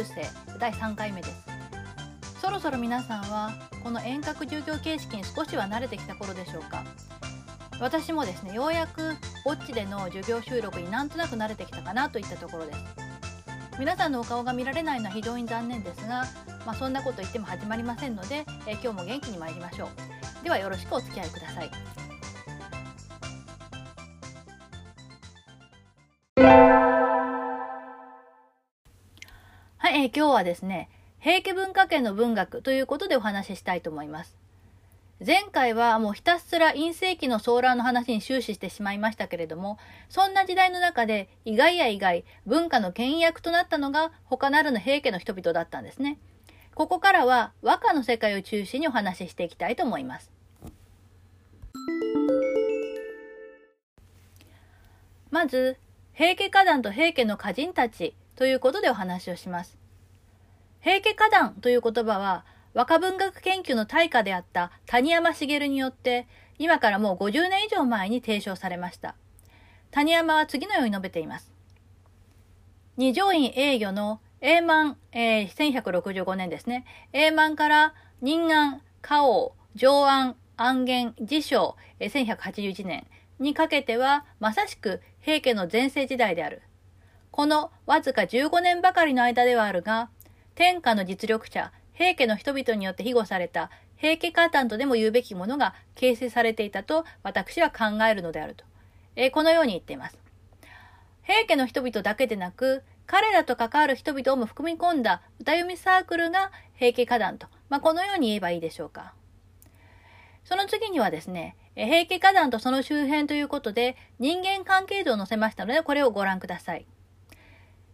中世第3回目です。そろそろ皆さんはこの遠隔授業形式に少しは慣れてきた頃でしょうか。私もですねようやくぼっちでの授業収録になんとなく慣れてきたかなといったところです。皆さんのお顔が見られないのは非常に残念ですが、まあ、そんなこと言っても始まりませんので、え今日も元気に参りましょう。ではよろしくお付き合いください。今日はですね平家文化圏の文学ということでお話ししたいと思います前回はもうひたすら隕石期の騒乱の話に終始してしまいましたけれども、そんな時代の中で意外や意外、文化の権威役となったのが他なるの平家の人々だったんですね。ここからは和歌の世界を中心にお話ししていきたいと思います。まず、平家歌壇と平家の歌人たちということでお話をします。平家歌壇という言葉は、和歌文学研究の大家であった谷山茂によって、今からもう50年以上前に提唱されました。谷山は次のように述べています。二条院営魚の永満、えー、1165年ですね。永満から人安、花王、上安、安元、自称、えー、1181年にかけては、まさしく平家の全盛時代である。このわずか15年ばかりの間ではあるが、天下の実力者、平家の人々によって庇護された平家歌壇とでも言うべきものが形成されていたと私は考えるのであると。えー、このように言っています。平家の人々だけでなく、彼らと関わる人々をも含み込んだ歌読みサークルが平家歌壇と、まあ、このように言えばいいでしょうか。その次にはですね、平家歌壇とその周辺ということで人間関係図を載せましたので、これをご覧ください。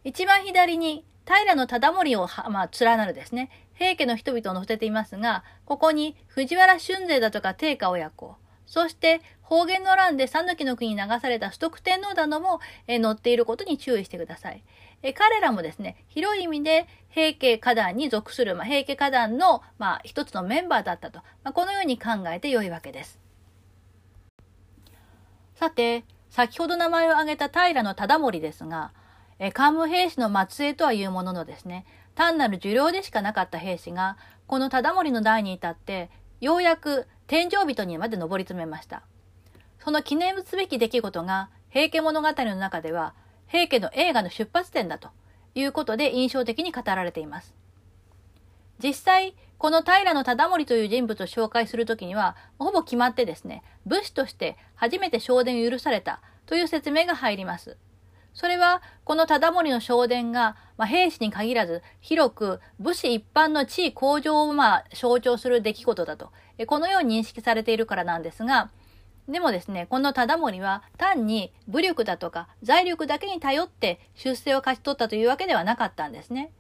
一番左に平忠盛を、まあ、連なるですね、平家の人々を載せていますが、ここに藤原俊勢だとか定家親子、そして方言の欄で讃岐の国に流された崇徳天皇なども、え載っていることに注意してください。え彼らもですね、広い意味で平家歌壇に属する、まあ、平家歌壇の、まあ、一つのメンバーだったと、まあ、このように考えて良いわけです。さて、先ほど名前を挙げた平忠盛ですが、え幹部兵士の末裔とはいうもののですね、単なる受領でしかなかった兵士が、この忠盛の代に至って、ようやく天井人にまで上り詰めました。その記念すべき出来事が、平家物語の中では、平家の映画の出発点だということで印象的に語られています。実際、この平忠盛という人物を紹介するときには、ほぼ決まってですね、武士として初めて昇殿を許されたという説明が入ります。それは、この忠盛の昇殿が、まあ、兵士に限らず、広く武士一般の地位向上を、まあ、象徴する出来事だと、このように認識されているからなんですが、でもですね、この忠盛は単に武力だとか財力だけに頼って出世を勝ち取ったというわけではなかったんですね。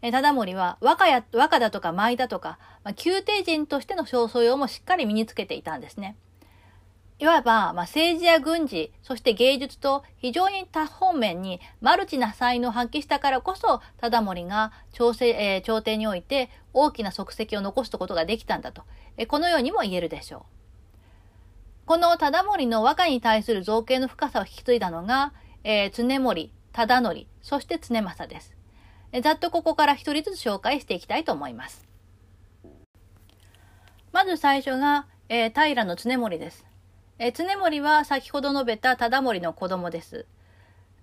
忠盛は和歌や、和歌だとか舞だとか、まあ、宮廷人としての素養もしっかり身につけていたんですね。いわば、まあ、政治や軍事、そして芸術と非常に多方面にマルチな才能を発揮したからこそ、忠盛が朝廷,、えー、朝廷において大きな足跡を残すことができたんだと、えー、このようにも言えるでしょう。この忠盛の和歌に対する造形の深さを引き継いだのが、えー、常盛、忠則、そして常政です。えー、ざっとここから一人ずつ紹介していきたいと思います。まず最初が、えー、平の常盛です。え、常盛は先ほど述べた忠盛の子供です。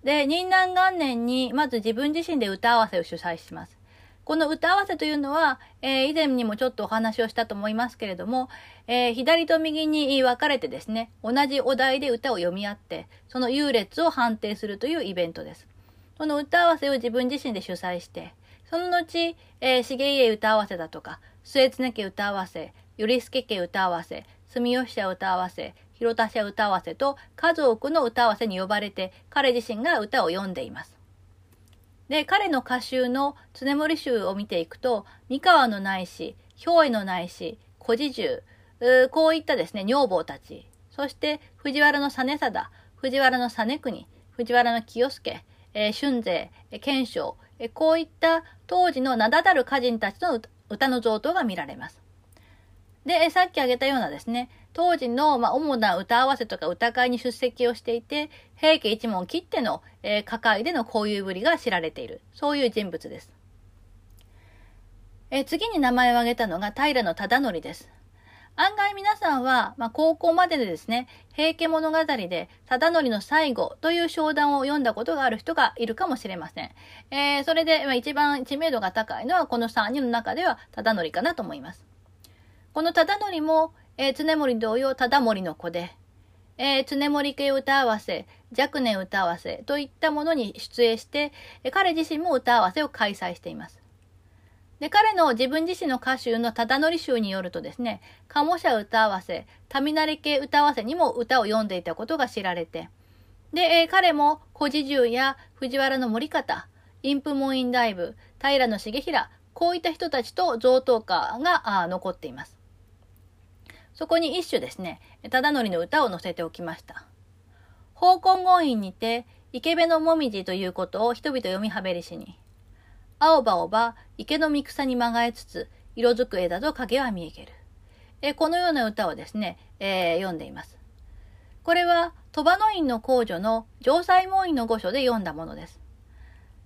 で、任南元年にまず自分自身で歌合わせを主催します。この歌合わせというのは、えー、以前にもちょっとお話をしたと思いますけれども、えー、左と右に分かれてですね、同じお題で歌を読み合って、その優劣を判定するというイベントです。その歌合わせを自分自身で主催して、その後、えー、重家歌合わせだとか、末常家歌合わせ、頼助家歌合わせ、住吉社歌合わせ、広田社歌合わせと数多くの歌合わせに呼ばれて、彼自身が歌を読んでいます。で、彼の歌集の常森集を見ていくと、三河のないし、兵衛のないし、古事中、こういったですね、女房たち、そして藤原の実貞、藤原の実国、藤原の清助、えー、春勢、賢章、えー、こういった当時の名だたる歌人たちの歌の贈答が見られます。で、さっき挙げたようなですね、当時の、まあ、主な歌合わせとか歌会に出席をしていて、平家一門切っての、えー、歌会での交友ぶりが知られている。そういう人物です。え次に名前を挙げたのが平忠則です。案外皆さんは、まあ、高校まででですね、平家物語で、忠則の最後という商談を読んだことがある人がいるかもしれません。えー、それで、まあ、一番知名度が高いのは、この3人の中では忠則かなと思います。この忠則も、えー、常森同様忠盛の子で、えー、常森系歌合わせ、若年歌合わせといったものに出演して、彼自身も歌合わせを開催しています。で、彼の自分自身の歌集の忠則集によるとですね、鴨社歌合わせ、民なり系歌合わせにも歌を読んでいたことが知られて、で、えー、彼も古事重や藤原の森方、インプ門院大部、平重衡、こういった人たちと贈答歌が残っています。そこに一首ですね、忠則の歌を載せておきました。宝根権院にて、池辺のもみじということを人々読みはべりしに、青葉をば池の三草にまがえつつ、色づく枝と影は見えける。えこのような歌をですね、えー、読んでいます。これは、鳥羽の院の公女の城西門院の御所で読んだものです。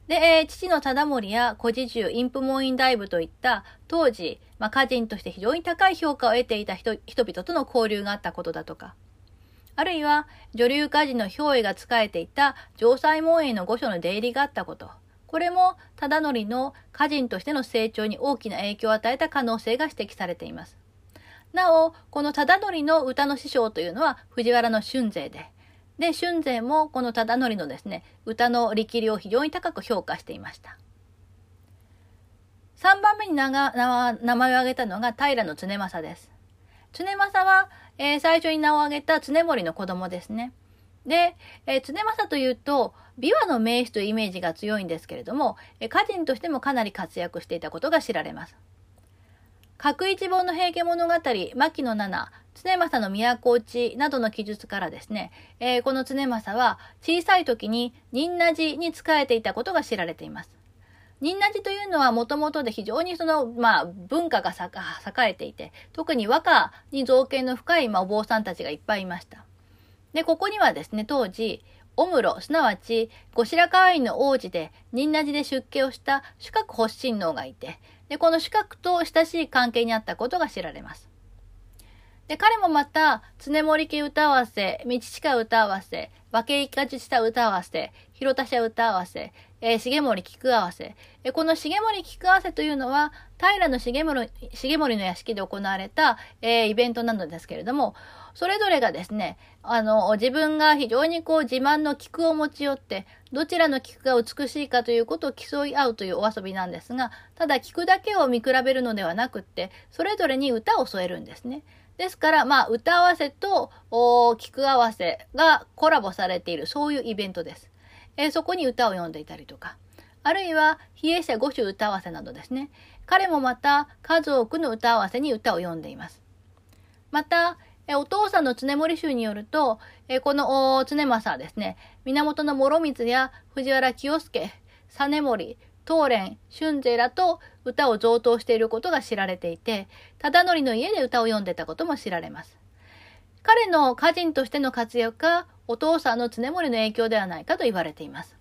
で、えー、父の忠盛や古事中、インプ門院大部といった当時、まあ、歌人として非常に高い評価を得ていた人人々との交流があったことだとか、あるいは女流歌人の憑依が仕えていた城西門院の御所の出入りがあったこと、これも忠則の歌人としての成長に大きな影響を与えた可能性が指摘されています。なお、この忠則の歌の師匠というのは藤原の春勢で、で、春勢もこの忠則のですね、歌の力量を非常に高く評価していました。3番目に名前を挙げたのが平常政です。常政は、えー、最初に名を挙げた常森の子供ですね。で、えー、常政というと、琵琶の名手というイメージが強いんですけれども、えー、歌人としてもかなり活躍していたことが知られます。角一本の平家物語、牧野七、常政の都落ちなどの記述からですね、えー、この常政は小さい時に仁和寺に仕えていたことが知られています。仁和寺というのはもともとで非常にその、まあ、文化が栄えていて、特に和歌に造形の深い、まあ、お坊さんたちがいっぱいいました。で、ここにはですね、当時、オムロ、すなわち、後白河院の王子で、仁和寺で出家をした主角発神王がいて、で、この主角と親しい関係にあったことが知られます。で、彼もまた、常森家歌合わせ、道近歌合わせ、和家一家した歌合わせ、広田社歌合わせ、えー、重森菊合わせ、えー、この重森菊合わせというのは、平の重森重森の屋敷で行われた、えー、イベントなのですけれども、それぞれがですね、あの、自分が非常にこう自慢の菊を持ち寄って、どちらの菊が美しいかということを競い合うというお遊びなんですが、ただ菊だけを見比べるのではなくって、それぞれに歌を添えるんですね。ですから、まあ、歌合わせと、菊合わせがコラボされている、そういうイベントです。えー、そこに歌を読んでいたりとか、あるいは、比叡者五種歌合わせなどですね。彼もまた、数多くの歌合わせに歌を読んでいます。また、えお父さんの常森集によると、えこの常政ですね、源諸光や藤原清介、実森、東蓮、春勢らと歌を贈答していることが知られていて、忠則の家で歌を読んでたことも知られます。彼の歌人としての活躍がお父さんの常森の影響ではないかと言われています。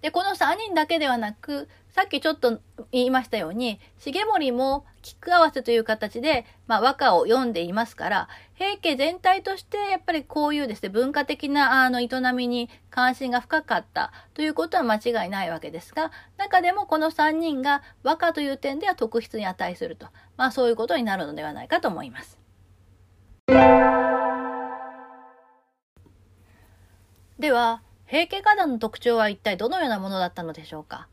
で、この3人だけではなく、さっきちょっと言いましたように、重森も菊合わせという形で、まあ、和歌を読んでいますから、平家全体としてやっぱりこういうですね、文化的なあの営みに関心が深かったということは間違いないわけですが、中でもこの3人が和歌という点では特筆に値すると、まあそういうことになるのではないかと思います。では、平家花壇の特徴は一体どのようなものだったのでしょうか？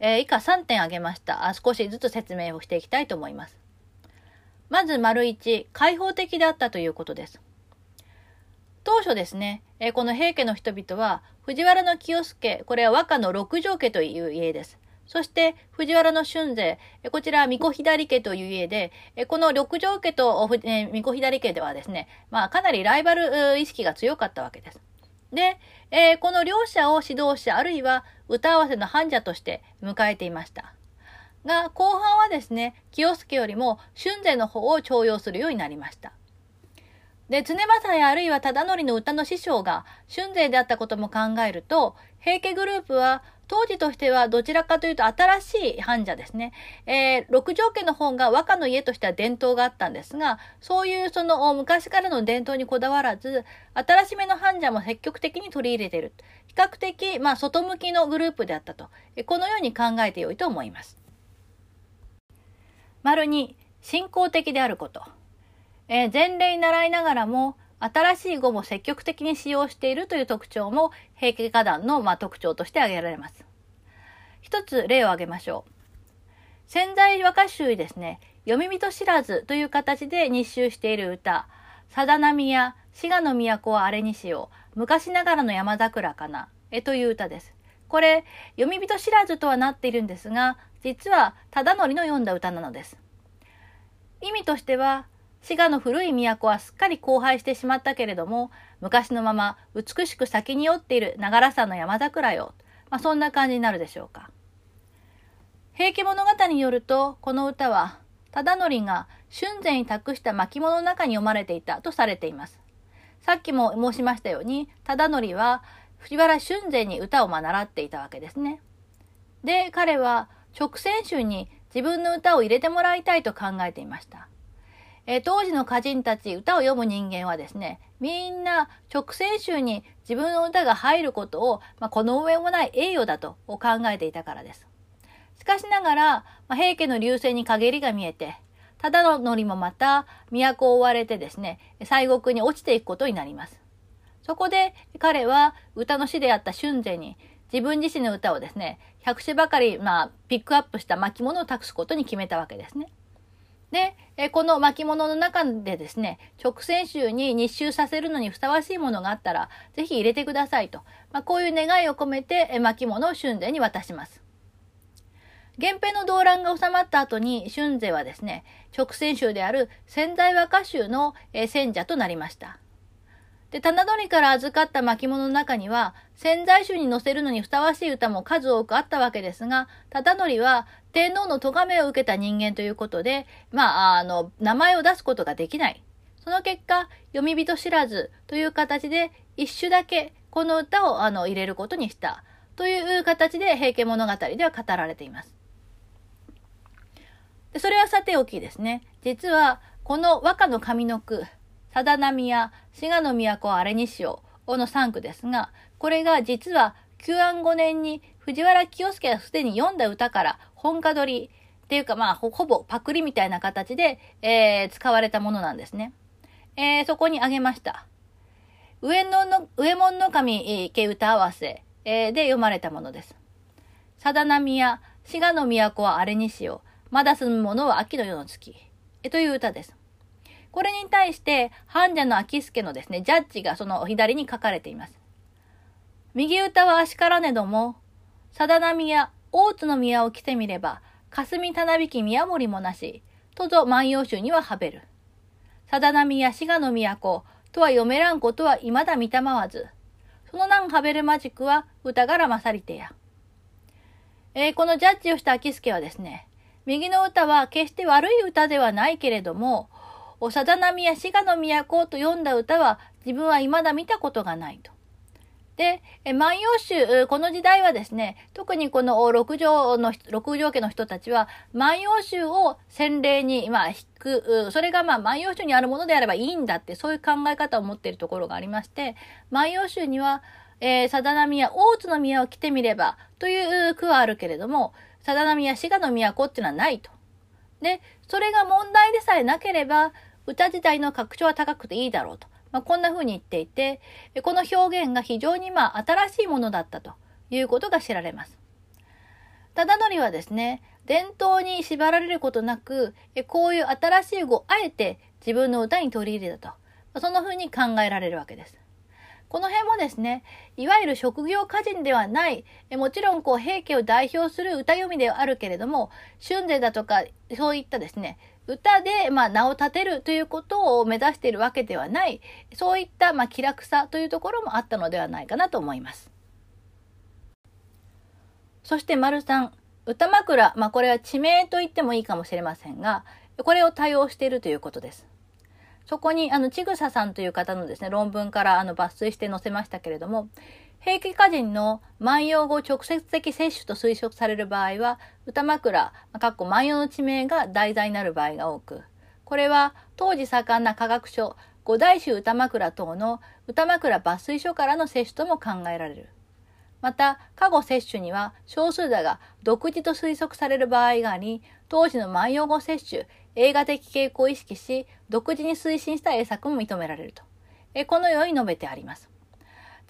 えー、以下3点挙げましたあ。少しずつ説明をしていきたいと思います。まず、丸1、開放的であったということです。当初ですね、えー、この平家の人々は、藤原の清助、これは和歌の六条家という家です。そして、藤原の春勢、こちらは巫女左家という家で、この六条家と巫女左家ではですね、まあかなりライバル意識が強かったわけです。で、えー、この両者を指導者、あるいは歌合わせの患者として迎えていました。が、後半はですね、清助よりも春勢の方を重用するようになりました。で、常政やあるいは忠則の歌の師匠が春勢であったことも考えると、平家グループは当時としてはどちらかというと新しい藩者ですね。えー、六条家の方が和歌の家としては伝統があったんですが、そういうその昔からの伝統にこだわらず、新しめの藩者も積極的に取り入れている。比較的、まあ、外向きのグループであったと。このように考えてよいと思います。丸に、信仰的であること。えー、前例に習いながらも、新しい語も積極的に使用しているという特徴も平家歌壇のま特徴として挙げられます。一つ例を挙げましょう。潜在和歌集ですね、読み人知らずという形で日集している歌、さだなみや滋賀の都はあれにしよう、昔ながらの山桜かな、えという歌です。これ、読み人知らずとはなっているんですが、実は忠則の読んだ歌なのです。意味としては、滋賀の古い都はすっかり荒廃してしまったけれども、昔のまま美しく咲きに寄っている長良山の山桜よ。まあ、そんな感じになるでしょうか。平家物語によると、この歌は、忠則が春前に託した巻物の中に読まれていたとされています。さっきも申しましたように、忠則は藤原春前に歌を習っていたわけですね。で、彼は直線集に自分の歌を入れてもらいたいと考えていました。えー、当時の歌人たち、歌を読む人間はですね、みんな直線集に自分の歌が入ることを、まあ、この上もない栄誉だと考えていたからです。しかしながら、まあ、平家の流星に陰りが見えて、忠則もまた都を追われてですね、西国に落ちていくことになります。そこで彼は歌の師であった春勢に自分自身の歌をですね、百種ばかり、まあ、ピックアップした巻物を託すことに決めたわけですね。で、えこの巻物の中でですね、直線集に日集させるのにふさわしいものがあったら、ぜひ入れてくださいと。まあ、こういう願いを込めて、え巻物を春勢に渡します。源平の動乱が収まった後に春勢はですね、直線集である仙台和歌集の、え選者となりました。で、棚取から預かった巻物の中には、潜在集に載せるのにふさわしい歌も数多くあったわけですが、忠則は天皇の咎めを受けた人間ということで、まあ、あの、名前を出すことができない。その結果、読み人知らずという形で、一首だけこの歌をあの入れることにした。という形で平家物語では語られています。でそれはさておきですね。実は、この和歌の上の句、貞波や滋賀の都あれにしようの3句ですが、これが実は旧安5年に藤原清介がすでに読んだ歌から本家取りっていうかまあほぼパクリみたいな形で、えー、使われたものなんですね。えー、そこにあげました。上野の、上門の神家歌合わせ、えー、で読まれたものです。貞波や滋賀の都はあれにしよう。まだ住む者は秋の夜の月。えという歌です。これに対して、半者の秋助のですね、ジャッジがその左に書かれています。右歌は足からねども、定波や大津の宮を着てみれば、霞たなびき宮森もなし、とぞ万葉集にははべる。定波や滋賀の都とは読めらんことは未だ見たまわず、その難はべるマジックは歌柄勝りてや。えー、このジャッジをした秋助はですね、右の歌は決して悪い歌ではないけれども、おさだなみや滋賀の都と読んだ歌は自分は未だ見たことがないと。で、万葉集、この時代はですね、特にこの六条の、六条家の人たちは、万葉集を洗礼に、まあ、引く、それがまあ、万葉集にあるものであればいいんだって、そういう考え方を持っているところがありまして、万葉集には、えー、さだなみや大津の宮を来てみれば、という句はあるけれども、さだなみや滋賀の都っていうのはないと。で、それが問題でさえなければ、歌自体の格調は高くていいだろうと。まあ、こんな風に言っていて、この表現が非常にまあ新しいものだったということが知られます。忠則はですね、伝統に縛られることなく、こういう新しい語をあえて自分の歌に取り入れたと。そんな風に考えられるわけです。この辺もですね、いわゆる職業歌人ではない、もちろんこう平家を代表する歌読みではあるけれども、春勢だとか、そういったですね、歌で、まあ、名を立てるということを目指しているわけではない、そういった、まあ、気楽さというところもあったのではないかなと思います。そして丸3、歌枕、まあ、これは地名と言ってもいいかもしれませんが、これを多用しているということです。そこに、あの、ちぐささんという方のですね、論文からあの抜粋して載せましたけれども、平気家人の万葉後直接的摂取と推測される場合は、歌枕、かっこ万葉の地名が題材になる場合が多く、これは当時盛んな科学書、五代種歌枕等の歌枕抜粋書からの摂取とも考えられる。また、過去摂取には少数だが独自と推測される場合があり、当時の万葉語摂取、映画的傾向を意識し、独自に推進した英作も認められると。えこのように述べてあります。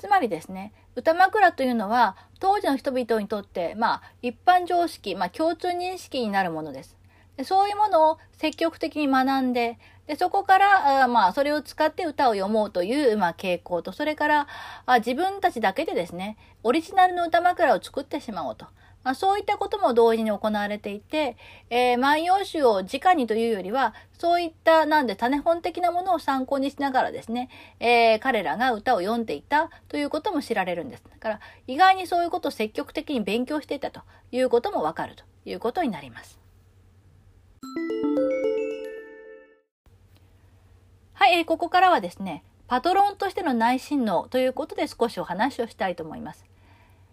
つまりですね、歌枕というのは、当時の人々にとって、まあ、一般常識、まあ、共通認識になるものです。でそういうものを積極的に学んで、でそこから、あまあ、それを使って歌を読もうという、まあ、傾向と、それからあ、自分たちだけでですね、オリジナルの歌枕を作ってしまおうと。まあ、そういったことも同時に行われていて、えー、万葉集を直にというよりは、そういったなんで種本的なものを参考にしながらですね、えー、彼らが歌を読んでいたということも知られるんです。だから意外にそういうことを積極的に勉強していたということもわかるということになります。はい、えー、ここからはですね、パトロンとしての内心能ということで少しお話をしたいと思います。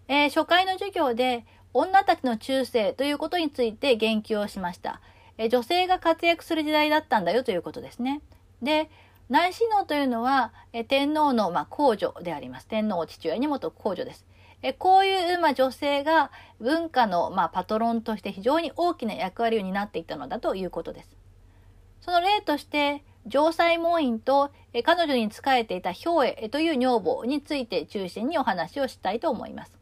えー、初回の授業で女たちの中世ということについて言及をしました。え女性が活躍する時代だったんだよということですね。で、内親王というのはえ天皇の、まあ、皇女であります。天皇父親にもと皇女です。えこういう、まあ、女性が文化の、まあ、パトロンとして非常に大きな役割を担っていたのだということです。その例として、城西門院とえ彼女に仕えていた兵衛という女房について中心にお話をしたいと思います。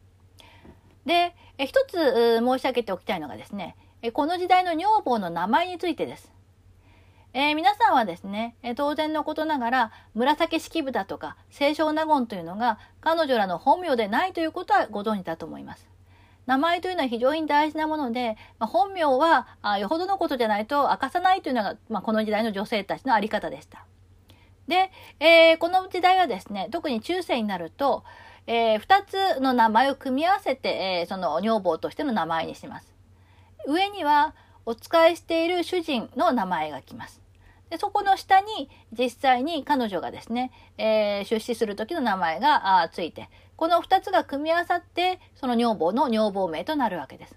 で、え一つ申し上げておきたいのがですね、えこの時代の女房の名前についてです。えー、皆さんはですね、え当然のことながら、紫式部だとか、清少納言というのが、彼女らの本名でないということはご存知だと思います。名前というのは非常に大事なもので、まあ、本名はあよほどのことじゃないと明かさないというのが、まあ、この時代の女性たちのあり方でした。で、えー、この時代はですね、特に中世になると、えー、2つの名前を組み合わせて、えー、その女房としての名前にします。上には、お仕えしている主人の名前が来ます。でそこの下に実際に彼女がですね、えー、出資する時の名前があついて、この2つが組み合わさって、その女房の女房名となるわけです。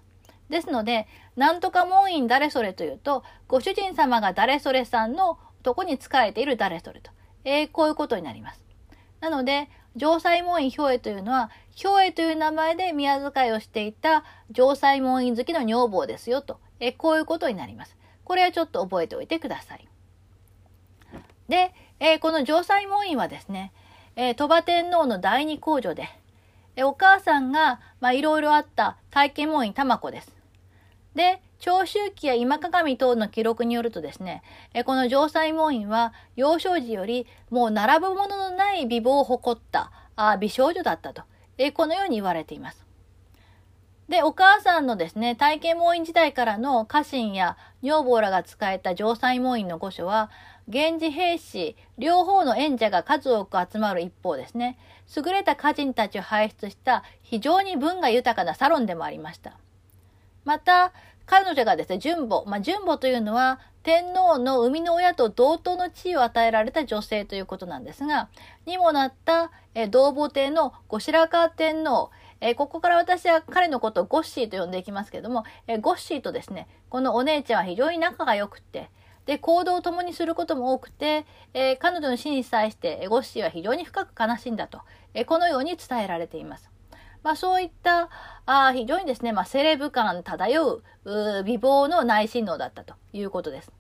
ですので、なんとか門院誰それというと、ご主人様が誰それさんのとこに仕えている誰それと、えー、こういうことになります。なので、城西門院兵衛というのは、兵衛という名前で宮遣いをしていた城西門院好きの女房ですよと、えこういうことになります。これはちょっと覚えておいてください。で、えこの城西門院はですね、え鳥羽天皇の第二皇女で、えお母さんが、まあいろいろあった体験門院玉子です。で、長周期や今鏡等の記録によるとですね、この城西門院は幼少時よりもう並ぶもののない美貌を誇ったあ美少女だったと、このように言われています。で、お母さんのですね、体験門院時代からの家臣や女房らが使えた城西門院の御所は、源氏兵士、両方の演者が数多く集まる一方ですね、優れた歌人たちを輩出した非常に文が豊かなサロンでもありました。また、彼女がですね、純母。まあ、純母というのは、天皇の生みの親と同等の地位を与えられた女性ということなんですが、にもなった、え同母帝の後白河天皇、えここから私は彼のことをゴッシーと呼んでいきますけども、えゴッシーとですね、このお姉ちゃんは非常に仲が良くて、で、行動を共にすることも多くて、えー、彼女の死に際して、ゴッシーは非常に深く悲しんだと、え、このように伝えられています。まあ、そういったあ非常にですね、まあ、セレブ感漂う美貌の内親王だったということです。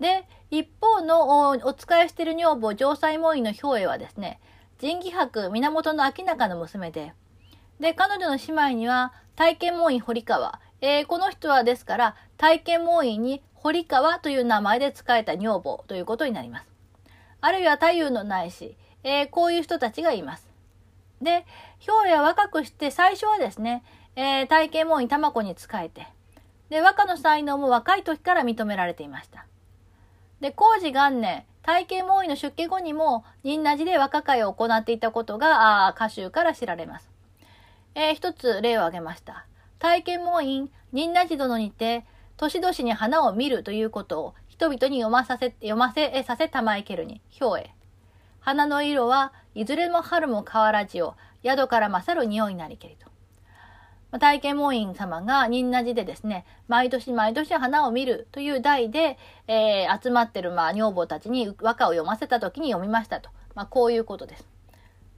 で、一方のお使いしている女房、城西門院の兵衛はですね、仁義博源明中の娘で、で、彼女の姉妹には体験門院堀川、えー、この人はですから、体験門院に堀川という名前で使えた女房ということになります。あるいは太夫のないし、えー、こういう人たちがいます。で、兵衛は若くして最初はですね、えー、体験門院玉子に仕えて、で、和歌の才能も若い時から認められていました。で、工事元年、体験門院の出家後にも、仁和寺で和歌会を行っていたことが、あ歌集から知られます。えー、一つ例を挙げました。体験門院、仁和寺殿にて、年々に花を見るということを、人々に読まさせ、読ませさせたまえけるに、表へ。花の色はいずれも春も変わらじを、宿から勝る匂いなりけりと。体験門院様が仁和寺でですね、毎年毎年花を見るという題で、えー、集まってるまあ女房たちに和歌を読ませた時に読みましたと。まあ、こういうことです。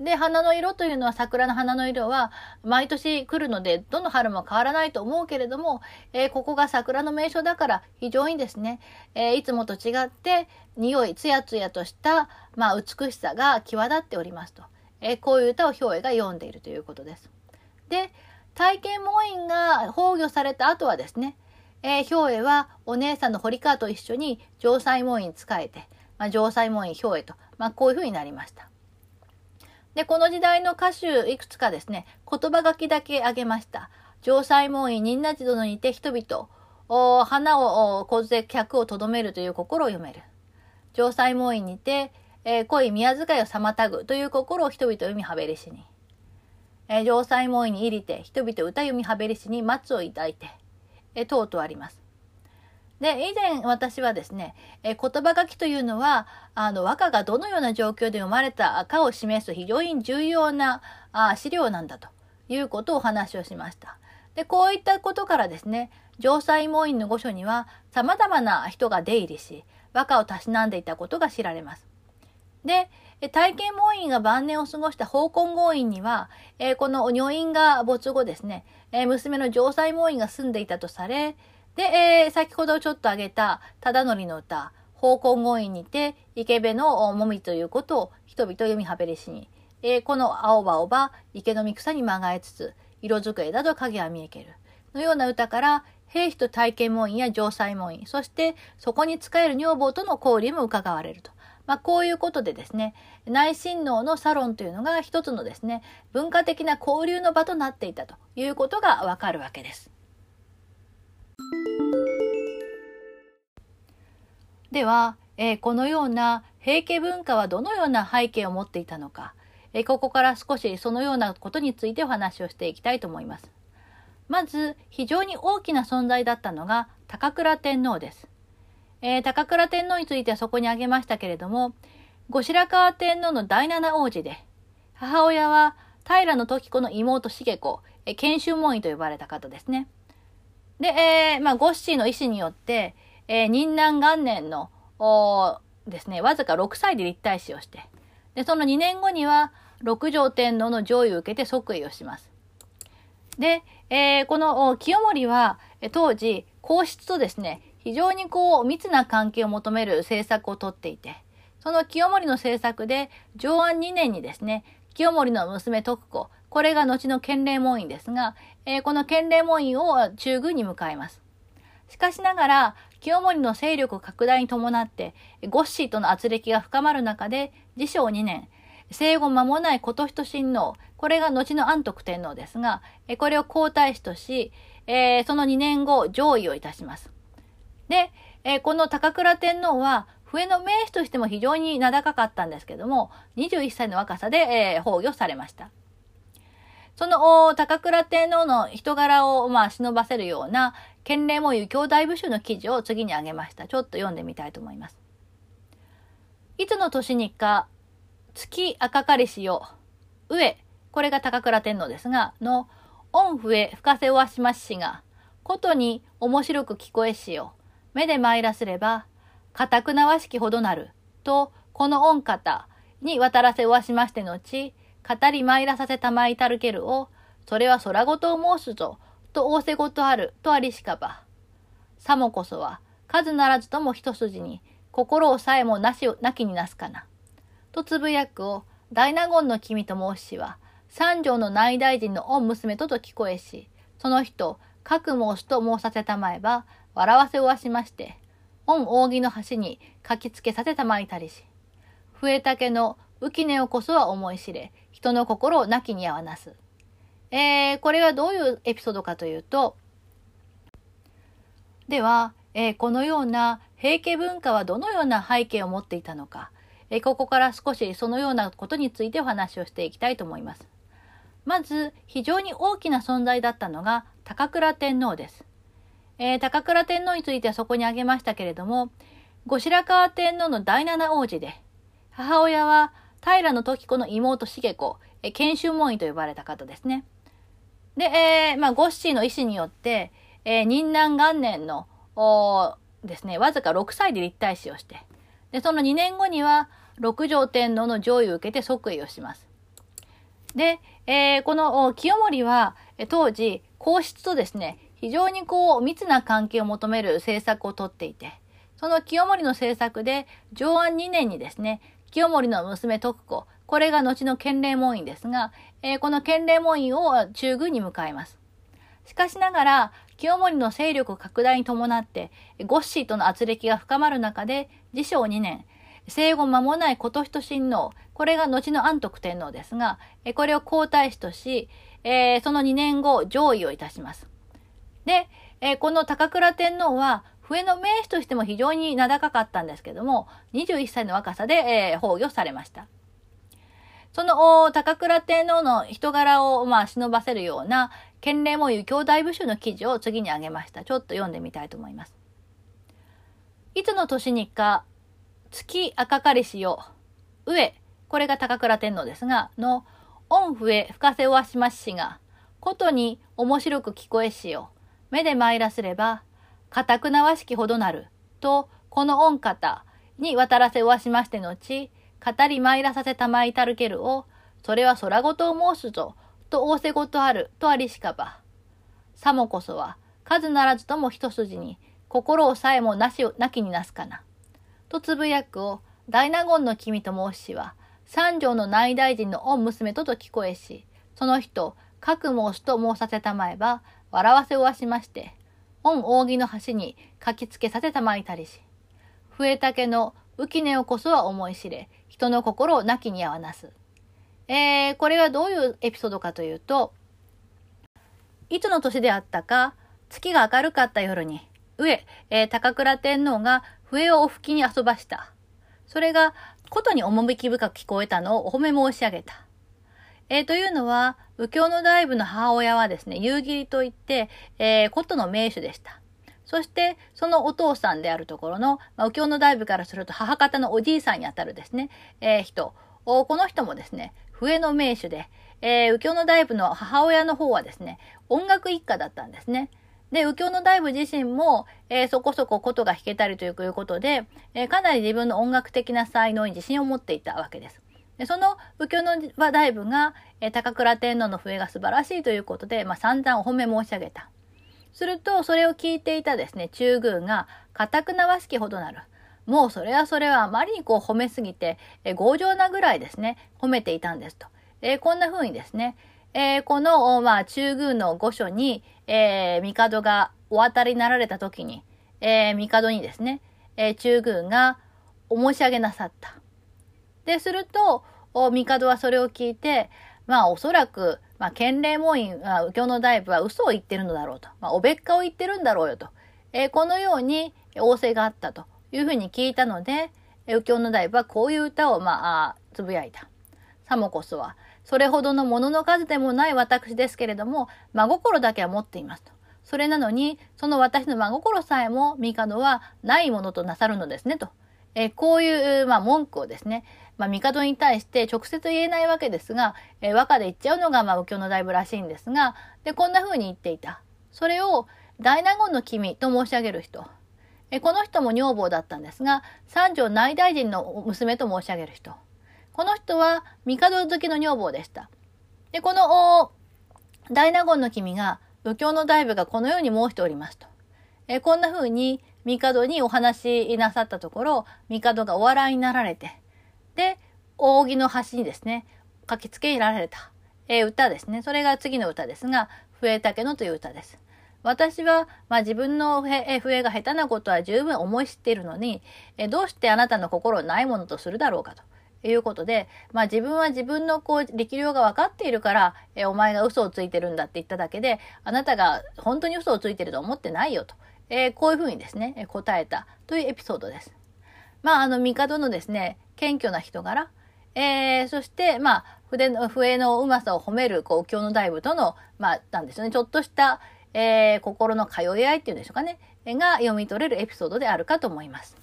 で、花の色というのは桜の花の色は毎年来るので、どの春も変わらないと思うけれども、えー、ここが桜の名所だから非常にですね、えー、いつもと違って匂い、つやつやとした、まあ、美しさが際立っておりますと。えこういう歌を兵衛が読んでいるということです。で、体験門院が崩御された後はですね、えー、兵衛はお姉さんの堀川と一緒に城西門院仕えて、まあ、城西門院兵衛と、まあ、こういうふうになりました。で、この時代の歌手いくつかですね、言葉書きだけ挙げました。城西門院仁和寺殿にて人々、お花を小勢客をとどめるという心を読める。城西門院にて、えー、恋宮遣いを妨ぐという心を人々読みはべりしに。えー、城西門院に入りて人々歌読みはべりしに松を抱いて、えー、等々あります。で、以前私はですね、えー、言葉書きというのは、あの、和歌がどのような状況で生まれたかを示す非常に重要なあ資料なんだということをお話をしました。で、こういったことからですね、城西門院の御所には様々な人が出入りし、和歌をたしなんでいたことが知られます。で、体験門院が晩年を過ごした宝根門院には、えー、この女院が没後ですね、えー、娘の城西門院が住んでいたとされ、で、えー、先ほどちょっと挙げた忠則の歌、宝根門院にて、池辺のもみということを人々読みはべりしに、えー、この青葉をば池の三草にまがえつつ、色づく枝と影は見えける。のような歌から、兵士と体験門院や城西門院、そしてそこに仕える女房との交流も伺われると。まあ、こういうことでですね、内親王のサロンというのが一つのですね、文化的な交流の場となっていたということがわかるわけです。では、え、このような平家文化はどのような背景を持っていたのか、え、ここから少しそのようなことについてお話をしていきたいと思います。まず、非常に大きな存在だったのが高倉天皇です。えー、高倉天皇についてはそこに挙げましたけれども、後白河天皇の第七王子で、母親は平時子の妹重子、えー、研修門院と呼ばれた方ですね。で、えー、まあ、ゴッシーの意思によって、えー、任南元年の、ですね、わずか6歳で立体死をして、で、その2年後には、六条天皇の上位を受けて即位をします。で、えー、この清盛は、当時、皇室とですね、非常にこう密な関係を求める政策をとっていて、その清盛の政策で上安2年にですね、清盛の娘徳子、これが後の建礼門院ですが、えー、この建礼門院を中宮に迎えます。しかしながら、清盛の勢力拡大に伴って、ゴッシーとの圧力が深まる中で、自称2年、生後間もない琴人親王、これが後の安徳天皇ですが、これを皇太子とし、えー、その2年後、上位をいたします。で、えー、この高倉天皇は、笛の名手としても非常に名高かったんですけども、21歳の若さで、えー、崩御されました。その高倉天皇の人柄を、まあ、忍ばせるような、建礼もいう兄弟部首の記事を次に挙げました。ちょっと読んでみたいと思います。いつの年にか、月赤かりしよ、上、これが高倉天皇ですが、の、御笛深瀬おわしまししが、ことに面白く聞こえしよ。目で参らすれば、固くなわしきほどなる、と、この御方に渡らせわしまして後、語り参らさせたまいたるけるを、それは空ごとを申すぞ、と仰せごとある、とありしかば。さもこそは、数ならずとも一筋に、心をさえもなし、なきになすかな。とつぶやくを、大納言の君と申しは、三条の内大臣の御娘とと聞こえし、その人、各申すと申させたまえば、笑わせをわしまして、御扇の端に書きつけさせたまいたりし、笛竹の浮き根をこそは思い知れ、人の心をなきにあわなす。えー、これはどういうエピソードかというと、では、えー、このような平家文化はどのような背景を持っていたのか、えー、ここから少しそのようなことについてお話をしていきたいと思います。まず、非常に大きな存在だったのが高倉天皇です。えー、高倉天皇についてはそこに挙げましたけれども、後白河天皇の第七王子で、母親は平時子の妹重子、研修門院と呼ばれた方ですね。で、えー、まあ、ゴッシーの意思によって、えー、任南元年の、ですね、わずか6歳で立体死をして、で、その2年後には、六条天皇の上位を受けて即位をします。で、えー、この清盛は、当時、皇室とですね、非常にこう、密な関係を求める政策をとっていて、その清盛の政策で、上安2年にですね、清盛の娘徳子、これが後の建礼門院ですが、えー、この建礼門院を中宮に向かいます。しかしながら、清盛の勢力拡大に伴って、ゴッシーとの圧力が深まる中で、自称2年、生後間もない琴人親王、これが後の安徳天皇ですが、これを皇太子とし、えー、その2年後、上位をいたします。で、えー、この高倉天皇は、笛の名手としても非常に名高かったんですけども、21歳の若さで、えー、崩御されました。その高倉天皇の人柄を、まあ、忍ばせるような、建礼も有兄弟部首の記事を次に挙げました。ちょっと読んでみたいと思います。いつの年にか、月赤かりしよ、上、これが高倉天皇ですが、の、御笛深瀬わしまししが、ことに面白く聞こえしよ、目で参らすれば、固くなわしきほどなる、と、この御方に渡らせおわしまして後、語り参らさせたまいたるけるを、それは空ごとを申すぞ、と仰せごとある、とありしかば。さもこそは、数ならずとも一筋に、心をさえもなしを、なきになすかな。とつぶやくを、大納言の君と申しは、三条の内大臣の御娘とと聞こえし、その人、各申すと申させたまえば、笑わせをわしまして、御扇の端に書きつけさせたまいたりし、笛竹の浮根をこそは思い知れ、人の心をなきに合わなす。えー、これはどういうエピソードかというと、いつの年であったか、月が明るかった夜に、上、えー、高倉天皇が笛をお吹きに遊ばした。それが、ことに趣深く聞こえたのをお褒め申し上げた。えー、というのは、右京の大部の母親はですね、夕霧といって、えー、ことの名手でした。そして、そのお父さんであるところの、まあ、右京の大部からすると母方のおじいさんにあたるですね、えー、人。この人もですね、笛の名手で、えー、右京の大部の母親の方はですね、音楽一家だったんですね。で、右京の大部自身も、えー、そこそこ琴が弾けたりということで、えー、かなり自分の音楽的な才能に自信を持っていたわけです。その右京の大部が、え、高倉天皇の笛が素晴らしいということで、まあ、散々お褒め申し上げた。すると、それを聞いていたですね、中宮が、固くなわしきほどなる。もうそれはそれはあまりにこう褒めすぎて、え強情なぐらいですね、褒めていたんですと。えー、こんな風にですね、えー、この、まあ、中宮の御所に、えー、帝がお渡りになられた時に、えー、帝にですね、え、中宮がお申し上げなさった。で、すると、帝はそれを聞いて、まあ、おそらく、まあ、建礼門院、まあ、右京の大夫は嘘を言ってるのだろうと。まあ、おべっかを言ってるんだろうよと。えー、このように仰せがあったと。いうふうに聞いたので、右京の大夫はこういう歌を、まあ、つぶやいた。さもこそは、それほどのものの数でもない私ですけれども、真心だけは持っていますと。それなのに、その私の真心さえも、帝はないものとなさるのですね、と。えー、こういう、まあ、文句をですね、まあ、帝に対して直接言えないわけですが、えー、和歌で言っちゃうのが、まあ、右京の大夫らしいんですが、で、こんな風に言っていた。それを、大納言の君と申し上げる人。えこの人も女房だったんですが、三条内大臣の娘と申し上げる人。この人は帝好きの女房でした。で、この大納言の君が、右京の大夫がこのように申しておりますと。えこんな風に帝にお話しなさったところ、帝がお笑いになられて、で、扇の端にですね、書きつけられた、え歌ですね。それが次の歌ですが、笛竹のという歌です。私は、まあ、自分の笛が下手なことは十分思い知っているのに、えどうしてあなたの心をないものとするだろうかと。いうことで、まあ自分は自分のこう力量が分かっているから、えお前が嘘をついてるんだって言っただけで、あなたが本当に嘘をついてると思ってないよと。えー、こういうふうにですね、答えたというエピソードです。まああの、帝のですね、謙虚な人柄、えー、そして、まあ、筆の、笛のうまさを褒める、こう、京の大部との、まあ、なんですよね、ちょっとした、えー、心の通い合いっていうんでしょうかね、が読み取れるエピソードであるかと思います。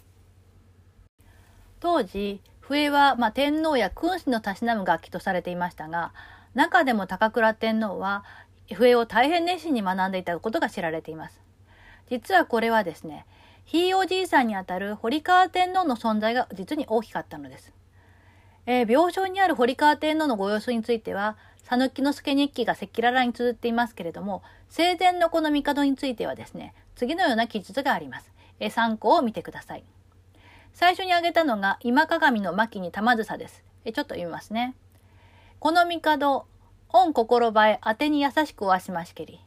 当時、笛は、まあ、天皇や君主のたしなむ楽器とされていましたが、中でも高倉天皇は笛を大変熱心に学んでいたことが知られています。実はこれはですね、ひいおじいさんにあたる堀川天皇の存在が実に大きかったのです。えー、病床にある堀川天皇のご様子については、讃岐之助日記が赤裸々に綴っていますけれども、生前のこの帝についてはですね、次のような記述があります。えー、参考を見てください。最初に挙げたのが今鏡の牧に玉梓です。えちょっと読みますね。この帝、御心映え当てに優しくおわしましけり。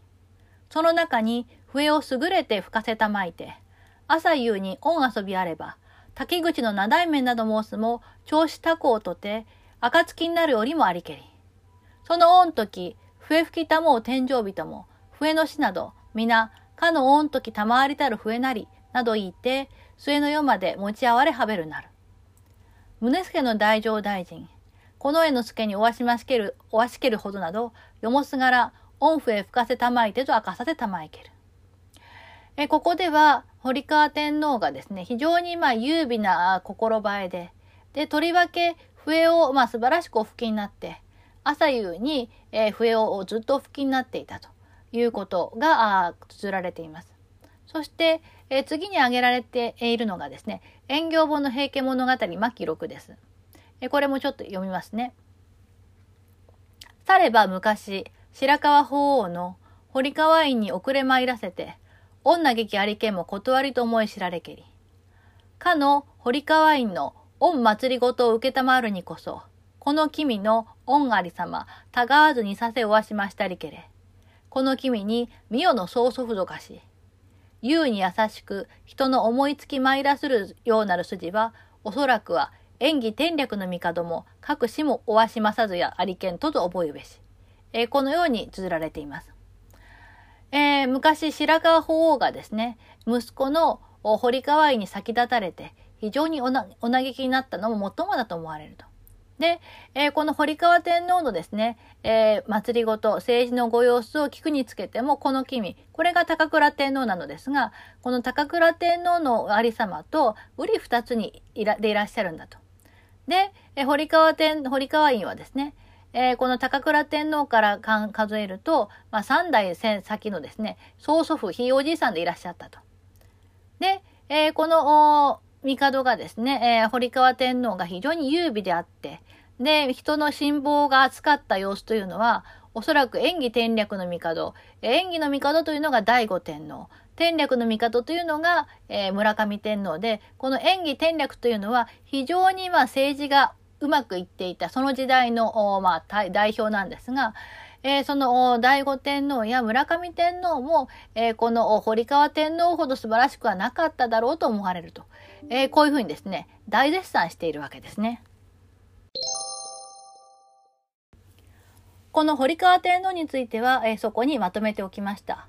その中に笛を優れて吹かせたまいて、朝夕に御遊びあれば、滝口の七面など申すも、調子他校とて、暁になるよりもありけり。その御時、笛吹きたもう天井人も、笛の死など、皆、かの御時たまわりたる笛なり、など言いて、末の世まで持ち合われはべるなる。宗助の大乗大臣、この絵の助におわしましける、おわしけるほどなど、よもすがら、音符へ吹かせたまいてと明かさせたまいける。えここでは、堀川天皇がですね、非常にまあ優美な心映えで、で、とりわけ笛をまあ素晴らしくお吹きになって、朝夕に、えー、笛をずっとお吹きになっていたということが綴られています。そして、えー、次に挙げられているのがですね、演行本の平家物語末期録です。えー、これもちょっと読みますね。されば昔、白河法皇の堀川院に遅れ参らせて、女劇ありけんも断りと思い知られけり。かの堀川院の御祭りごとを受けたまるにこそ、この君の御あり様、たがわずにさせおわしましたりけれ。この君に、御代の曽祖父ぞかし、優に優しく人の思いつき参らするようなる筋は、おそらくは演技天略の帝も各氏もおわしまさずやありけんとと覚えべし。えー、このように綴られています。えー、昔白河法皇がですね、息子の堀川院に先立たれて非常におなお嘆きになったのも最もだと思われると。で、えー、この堀川天皇のですね、えー、祭りごと、政治のご様子を聞くにつけても、この君、これが高倉天皇なのですが、この高倉天皇のありさまと、瓜二つにいらでいらっしゃるんだと。で、えー、堀川天、堀川院はですね、えー、この高倉天皇から数えると、まあ、3代先のですね、曽祖父、ひいおじいさんでいらっしゃったと。で、えー、この帝がですね、えー、堀川天皇が非常に優美であって、で、人の辛抱が厚かった様子というのは、おそらく演技天略の帝、演技の帝というのが醍醐天皇、天略の帝というのが、えー、村上天皇で、この演技天略というのは非常にまあ政治がうまくいっていた、その時代の、まあ、代表なんですが、えー、その醍醐天皇や村上天皇も、えー、この堀川天皇ほど素晴らしくはなかっただろうと思われると、えー、こういうふうにですね大絶賛しているわけですね。この堀川天皇については、えー、そこにまとめておきました。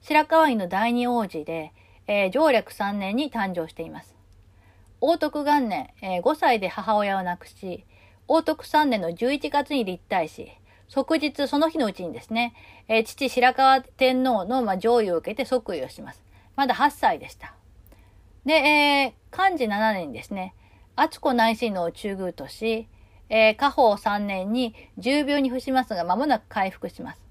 白河院の第二王子で、えー、上略3年に誕生しています。王徳元年、えー、5歳で母親を亡くし、王徳3年の11月に立体し、即日その日のうちにですね、えー、父白河天皇の、まあ、上位を受けて即位をします。まだ8歳でした。で、えー、漢字7年にですね、敦子内親王を中宮とし、えー、家宝3年に重病に伏しますが、間もなく回復します。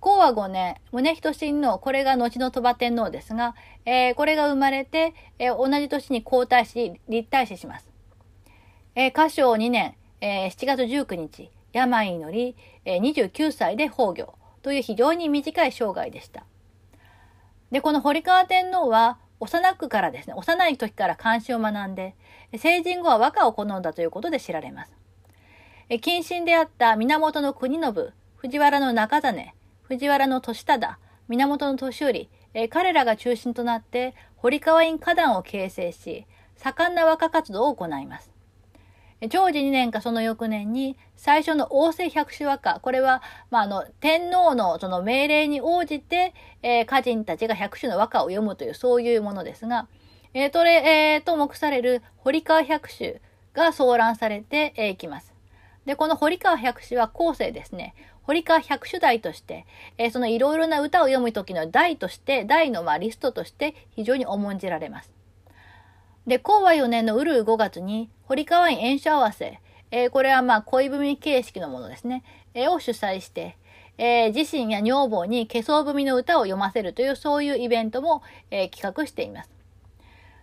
幸和5年、宗人親王、これが後の鳥羽天皇ですが、えー、これが生まれて、えー、同じ年に皇太子、立太子します。えー、歌唱2年、えー、7月19日、病に乗り、えー、29歳で崩御という非常に短い生涯でした。で、この堀川天皇は、幼くからですね、幼い時から漢詩を学んで、成人後は和歌を好んだということで知られます。近親であった源国信、藤原の中実、藤原の利忠、源の年寄、え彼らが中心となって堀川院花壇を形成し、盛んな和歌活動を行います。長寿2年かその翌年に最初の王政百首和歌、これは、まあ、あの、天皇のその命令に応じて、えー、歌人たちが百首の和歌を読むという、そういうものですが、えー、とれ、えー、と目される堀川百首が騒乱されてい、きます。で、この堀川百首は後世ですね。堀川百首代として、えー、そのいろいろな歌を読む時の代として、代のまあリストとして非常に重んじられます。で、光和4年のウルー5月に、堀川院演書合わせ、えー、これはまあ恋文形式のものですね、えー、を主催して、えー、自身や女房に化粧文の歌を読ませるというそういうイベントも、えー、企画しています。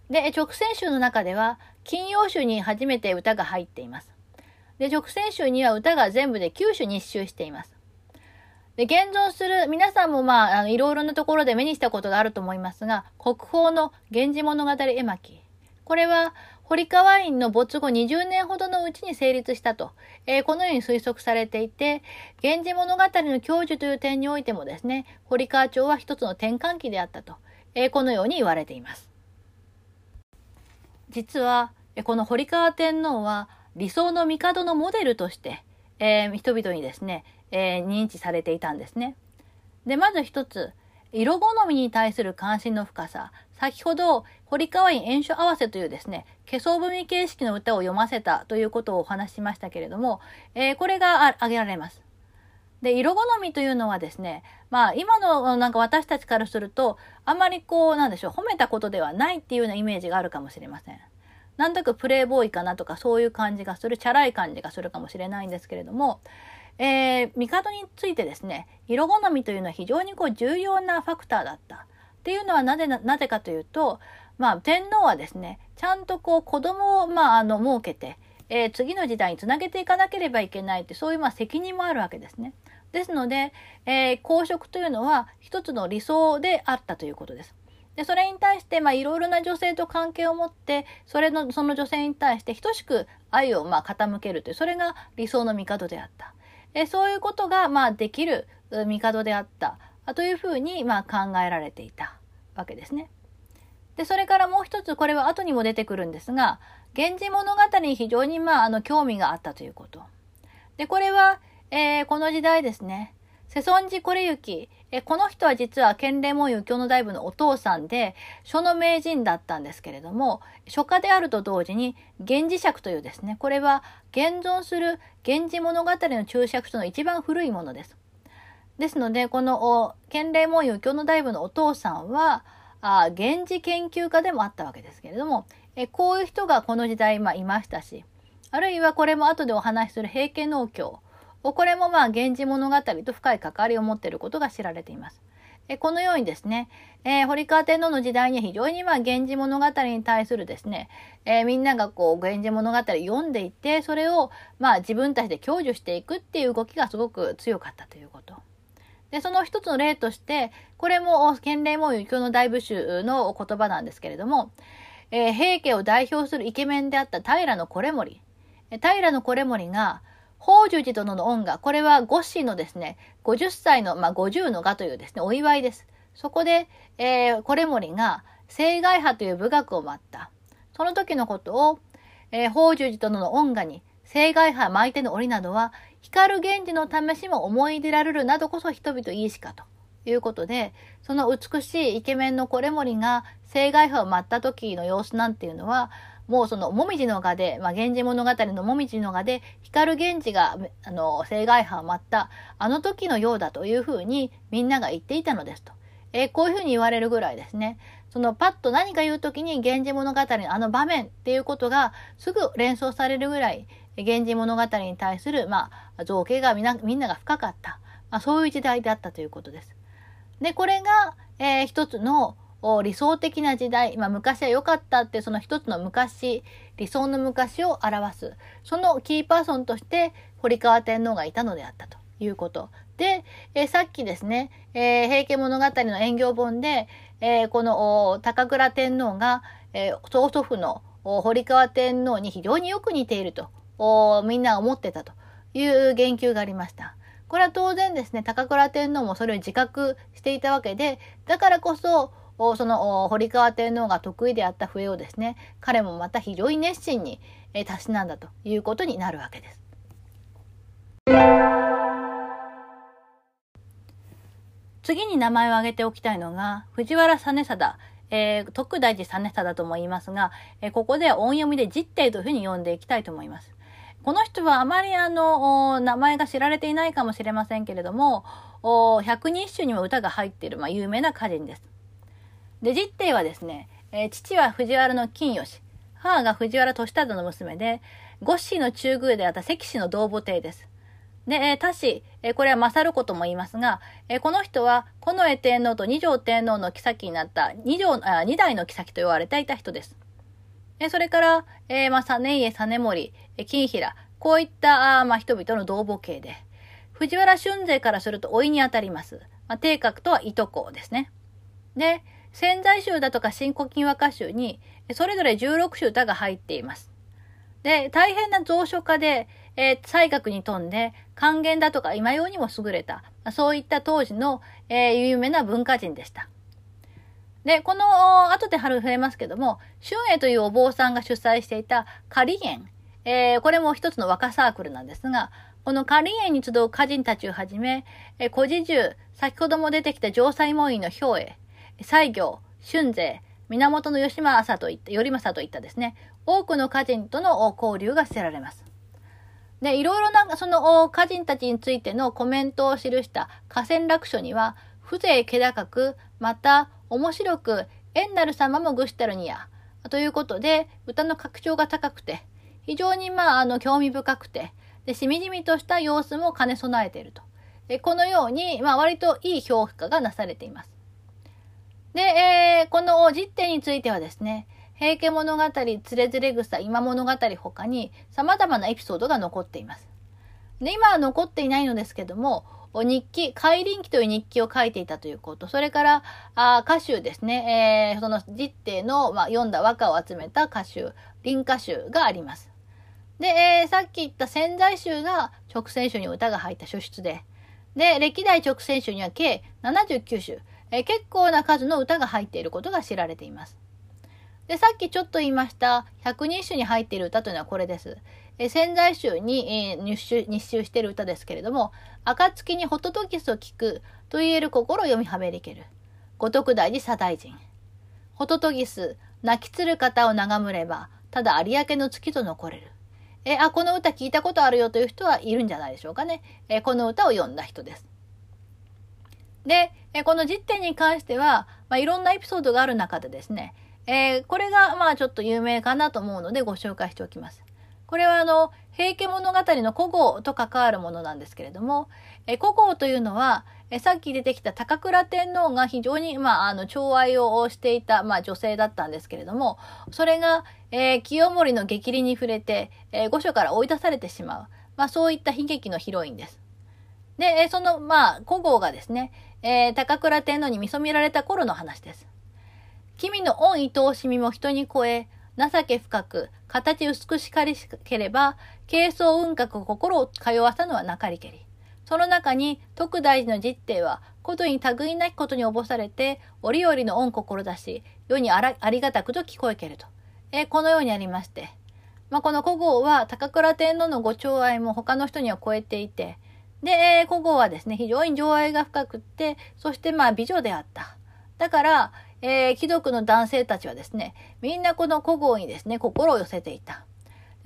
で、直線集の中では、金曜集に初めて歌が入っています。で、直線集には歌が全部で9種日集しています。で、現存する、皆さんもまあ、あの、いろいろなところで目にしたことがあると思いますが、国宝の源氏物語絵巻。これは、堀川院の没後20年ほどのうちに成立したと、えー、このように推測されていて、源氏物語の教授という点においてもですね、堀川町は一つの転換期であったと、えー、このように言われています。実は、この堀川天皇は理想の帝のモデルとして、えー、人々にですね、えー、認知されていたんですね。で、まず一つ、色好みに対する関心の深さ。先ほど、堀川院演書合わせというですね、化粧文形式の歌を読ませたということをお話ししましたけれども、えー、これが挙げられます。で、色好みというのはですね、まあ今のなんか私たちからすると、あまりこう、なんでしょう、褒めたことではないっていうようなイメージがあるかもしれません。なんとなくプレイボーイかなとかそういう感じがする、チャラい感じがするかもしれないんですけれども、えー、帝についてですね、色好みというのは非常にこう重要なファクターだった。っていうのはなぜなぜかというと、まあ、天皇はですね、ちゃんとこう子供を、まあ、あの、設けて、えー、次の時代につなげていかなければいけないって、そういうまあ責任もあるわけですね。ですので、えー、公職というのは一つの理想であったということです。で、それに対して、いろいろな女性と関係を持って、それの、その女性に対して等しく愛を、まあ、傾けるという、それが理想の帝であった。えそういうことが、まあ、できる帝であったというふうに、まあ、考えられていたわけですね。で、それからもう一つ、これは後にも出てくるんですが、源氏物語に非常に、まあ、あの、興味があったということ。で、これは、えー、この時代ですね、世尊寺これゆき、えこの人は実は建礼門右京の大部のお父さんで、書の名人だったんですけれども、書家であると同時に、源氏尺というですね、これは現存する源氏物語の注釈書の一番古いものです。ですので、この建礼門右京の大部のお父さんは、あ源氏研究家でもあったわけですけれども、えこういう人がこの時代、まあ、いましたし、あるいはこれも後でお話しする平家農協、これもまあ源氏物語と深い関わりを持っていることが知られています。えこのようにですね、えー、堀川天皇の時代には非常にまあ源氏物語に対するですね、えー、みんながこう源氏物語読んでいて、それをまあ自分たちで享受していくっていう動きがすごく強かったということ。で、その一つの例として、これも建礼門右京の大部集の言葉なんですけれども、えー、平家を代表するイケメンであった平の惟盛。平の惟盛が、宝珠寺殿の恩賀、これは五子のですね、50歳の、まあ、50の賀というですね、お祝いです。そこで、えー、こ森が、聖外派という武学を待った。その時のことを、えー、宝珠寺殿の恩賀に、聖外派巻いての折などは、光源氏の試しも思い出られるなどこそ人々いいしかということで、その美しいイケメンのこれ森が聖外派を待った時の様子なんていうのは、もうその、もみじの画で、まあ、源氏物語のもみじの画で、光源氏が、あの、正外派を待った、あの時のようだというふうに、みんなが言っていたのですと。えー、こういうふうに言われるぐらいですね。その、パッと何か言う時に、源氏物語のあの場面っていうことが、すぐ連想されるぐらい、源氏物語に対する、まあ、造形がみんな、みんなが深かった。まあ、そういう時代であったということです。で、これが、えー、一つの、を理想的な時代、まあ、昔は良かったってその一つの昔、理想の昔を表す。そのキーパーソンとして堀川天皇がいたのであったということ。で、えー、さっきですね、えー、平家物語の演行本で、えー、この高倉天皇が、え曽祖父の堀川天皇に非常によく似ているとみんな思ってたという言及がありました。これは当然ですね、高倉天皇もそれを自覚していたわけで、だからこそ、その堀川天皇が得意であった笛をですね、彼もまた非常に熱心にたしなんだということになるわけです。次に名前を挙げておきたいのが、藤原実貞、えー、徳大寺実貞とも言いますが、えー、ここで音読みで実定というふうに読んでいきたいと思います。この人はあまりあの、名前が知られていないかもしれませんけれども、百人一首にも歌が入っている、まあ、有名な歌人です。で、実弟はですね、えー、父は藤原の金吉、母が藤原俊忠の娘で、五子の中宮であった関氏の同母弟です。で、えー、他氏、えー、これは勝ることも言いますが、えー、この人は、近衛天皇と二条天皇の妃になった二条、あ二代の妃と言われていた人です。えー、それから、えー、まあ、実家、実盛、えー、金平、こういった、あまあ、人々の同母系で、藤原春勢からすると老いにあたります。まあ、定格とはいとこですね。で、潜在集だとか新古今和歌集に、それぞれ16種歌が入っています。で、大変な蔵書家で、えー、才学に富んで、還元だとか今用にも優れた、そういった当時の、えー、有名な文化人でした。で、この、後で春触れますけども、春英というお坊さんが主催していた仮園、えー、これも一つの和歌サークルなんですが、この仮園に集う歌人たちをはじめ、えー、古事中、先ほども出てきた城西門院の兵衛、西行、春勢、源義政といった、頼政といったですね、多くの歌人との交流が捨てられます。で、いろいろな、その歌人たちについてのコメントを記した河川楽書には、風情気高く、また面白く、縁なる様もぐしたるにや、ということで、歌の格調が高くて、非常にまあ、あの、興味深くて、で、しみじみとした様子も兼ね備えていると。でこのように、まあ、割といい評価がなされています。で、えー、この実典についてはですね、平家物語、つれづれ草、今物語他に様々なエピソードが残っています。で、今は残っていないのですけども、日記、海林記という日記を書いていたということ、それから、あ歌集ですね、えー、その実定の、まあ、読んだ和歌を集めた歌集、林歌集があります。で、えー、さっき言った潜在集が直線集に歌が入った書出で、で、歴代直線集には計79種、えー、結構な数の歌が入っていることが知られています。で、さっきちょっと言いました、百人種に入っている歌というのはこれです。え潜在集に、えー、日集日集している歌ですけれども、暁にホトトキスを聞くと言える心を読みはめりける。五徳大寺左大臣。ホトトギス、泣きつる方を眺むれば、ただ有明の月と残れる。え、あ、この歌聞いたことあるよという人はいるんじゃないでしょうかね。え、この歌を読んだ人です。で、えこの実典に関しては、まあ、いろんなエピソードがある中でですね、えー、これがまあちょっと有名かなと思うのでご紹介しておきます。これはあの、平家物語の古号と関わるものなんですけれども、え古号というのは、えさっき出てきた高倉天皇が非常に、まあ、あの、寵愛をしていた、まあ、女性だったんですけれども、それが、えー、清盛の激励に触れて、えー、御所から追い出されてしまう。まあ、そういった悲劇のヒロインです。で、その、まあ、古号がですね、えー、高倉天皇に見初められた頃の話です。君の恩意通しみも人に超え、情け深く、形美しかりしければ、軽装運覚心を通わさぬはなかりけり。その中に、特大寺の実弟は、ことに類なきことにおぼされて、折々の恩志、世にあらありがたくと聞こえけると。えこのようにありまして、まあ、この古号は高倉天皇のご寵愛も他の人には超えていて、で、え古号はですね、非常に情愛が深くって、そしてまあ美女であった。だから、えー、貴族の男性たちはですね、みんなこの古豪にですね、心を寄せていた。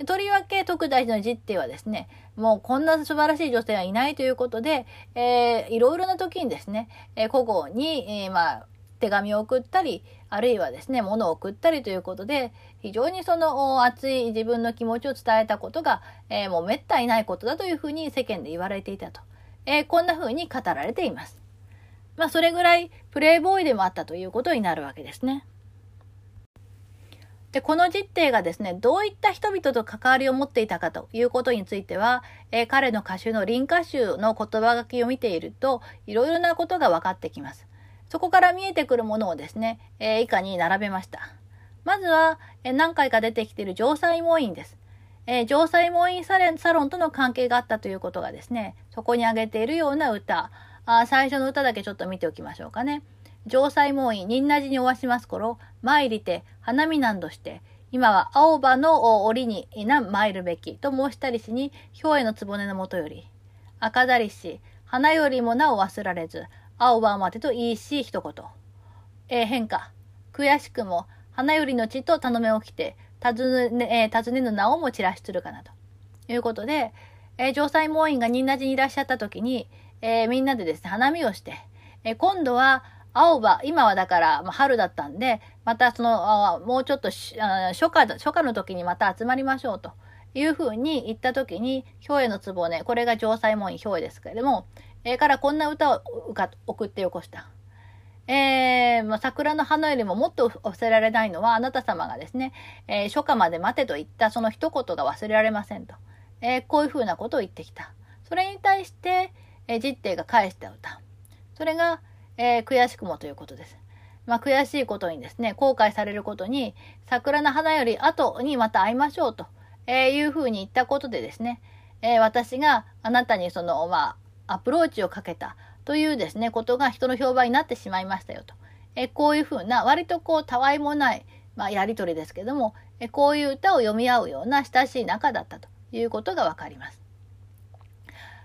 とりわけ徳大寺の実弟はですね、もうこんな素晴らしい女性はいないということで、えー、いろいろな時にですね、えー、古豪に、えー、まあ、手紙を送ったり、あるいはですね、物を送ったりということで、非常にその熱い自分の気持ちを伝えたことが、えー、もう滅多いないことだというふうに世間で言われていたと。えー、こんなふうに語られています。まあ、それぐらいプレイボーイでもあったということになるわけですね。で、この実弟がですね、どういった人々と関わりを持っていたかということについては、えー、彼の歌集の林歌集の言葉書きを見ていると、いろいろなことが分かってきます。そこから見えてくるものをですね、えー、以下に並べました。まずは、えー、何回か出てきている城西門院です。えー、城西門院サレサロンとの関係があったということがですね、そこに挙げているような歌、あ最初の歌だけちょっと見ておきましょうかね。城西門院、仁和寺におわします頃、参りて、花見なんどして、今は青葉の折にな参るべきと申したりしに、氷への局のもとより、赤だりし、花よりもなお忘られず、青葉までといいし一言。えー、変化。悔しくも、花よりの地と頼め起きて、尋ね、えー、尋ねぬ名をも散らしつるかなと。いうことで、えー、城西門院が仁和寺にいらっしゃった時に、えー、みんなでですね、花見をして、えー、今度は、青葉、今はだから、まあ、春だったんで、またその、もうちょっと初夏、初夏の時にまた集まりましょうというふうに言った時に、兵衛の壺ね、これが城西門院兵衛ですけれども、えー、からこんな歌を送ってよこした。えー、まあ、桜の花よりももっと忘れられないのは、あなた様がですね、えー、初夏まで待てと言ったその一言が忘れられませんと。えー、こういうふうなことを言ってきた。それに対して、えー、実帝が返した歌。それが、えー、悔しくもということです。まあ、悔しいことにですね、後悔されることに、桜の花より後にまた会いましょうと、えいうふうに言ったことでですね、え私があなたにその、まあ、アプローチをかけたというですね、ことが人の評判になってしまいましたよと。えこういうふうな、割とこう、たわいもない、まあ、やりとりですけども、えこういう歌を読み合うような親しい仲だったということがわかります。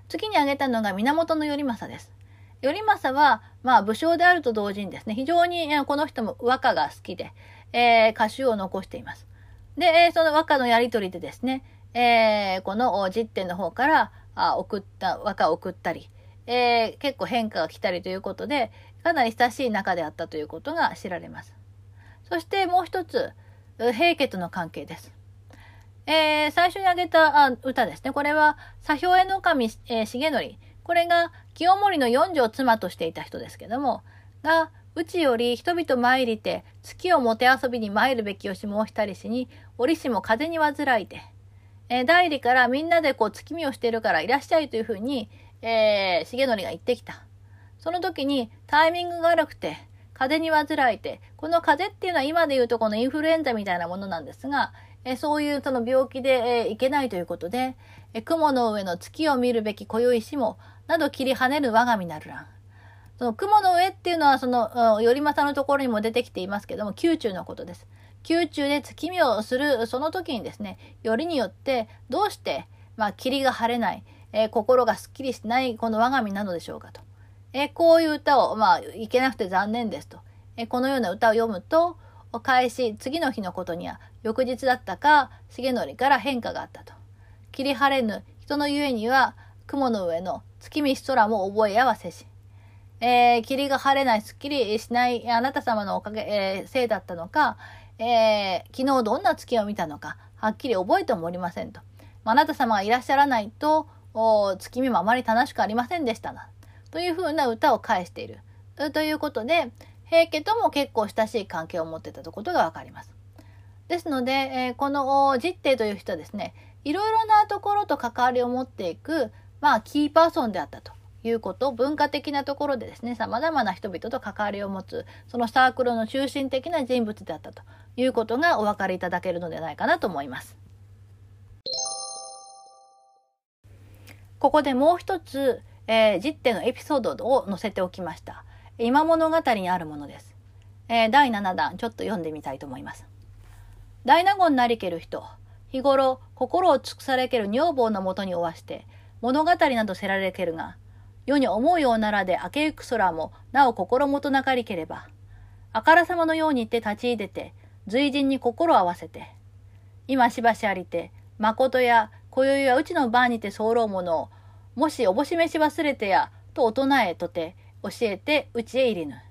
次に挙げたのが源頼政です。頼政は、まあ、武将であると同時にですね、非常に、えこの人も和歌が好きで、えー、歌集を残しています。で、え、その和歌のやりとりでですね、えー、この実典の方からあ送った和歌を送ったり、えー、結構変化が来たりということで、かなり親しい仲であったということが知られます。そしてもう一つ、平家との関係です。えー、最初に挙げたあ歌ですね。これは、左兵衛の神、えー、重則。これが、清盛の四女を妻としていた人ですけども、が、うちより人々参りて、月をもて遊びに参るべきをし申したりしに、折しも風に患いて、えー、代理からみんなでこう月見をしているからいらっしゃいというふうに、えー、重則が言ってきた。その時にタイミングが悪くて、風邪に患いて、この風邪っていうのは今で言うとこのインフルエンザみたいなものなんですが、えそういうその病気で、えいけないということで、え雲の上の月を見るべき今宵しも、など切り跳ねる我が身なるらん。その雲の上っていうのはその、頼政のところにも出てきていますけども、宮中のことです。宮中で月見をするその時にですね、よりによってどうして、まあ、霧が晴れない、えー、心がすっきりしないこの我が身なのでしょうかと。えー、こういう歌を、まあ、いけなくて残念ですと。えー、このような歌を読むと、開始、次の日のことには、翌日だったか、重則から変化があったと。切り晴れぬ人のゆえには、雲の上の月見し空も覚え合わせし。えー、霧が晴れない、すっきりしないあなた様のおかげ、えー、せいだったのか、えー、昨日どんな月を見たのか、はっきり覚えてもおりませんと。あなた様がいらっしゃらないと、お月見もあまり楽しくありませんでしたな。というふうな歌を返している。ということで、平家とも結構親しい関係を持ってたとことがわかります。ですので、えー、この実帝という人はですね、いろいろなところと関わりを持っていく、まあ、キーパーソンであったということ、文化的なところでですね、様々な人々と関わりを持つ、そのサークルの中心的な人物であったということがお分かりいただけるのではないかなと思います。ここでもう一つ、えー、実典のエピソードを載せておきました。今物語にあるものです。えー、第7弾、ちょっと読んでみたいと思います。大納言なりける人、日頃心を尽くされける女房のもとにおわして、物語などせられけるが、世に思うようならで明けゆく空もなお心もとなかりければ、あからさまのようにって立ち入れて、随人に心を合わせて、今しばしありて、誠や今宵はうちの番にて候ものを、もしおぼしめし忘れてや、と大人へとて、教えてうちへ入りぬ。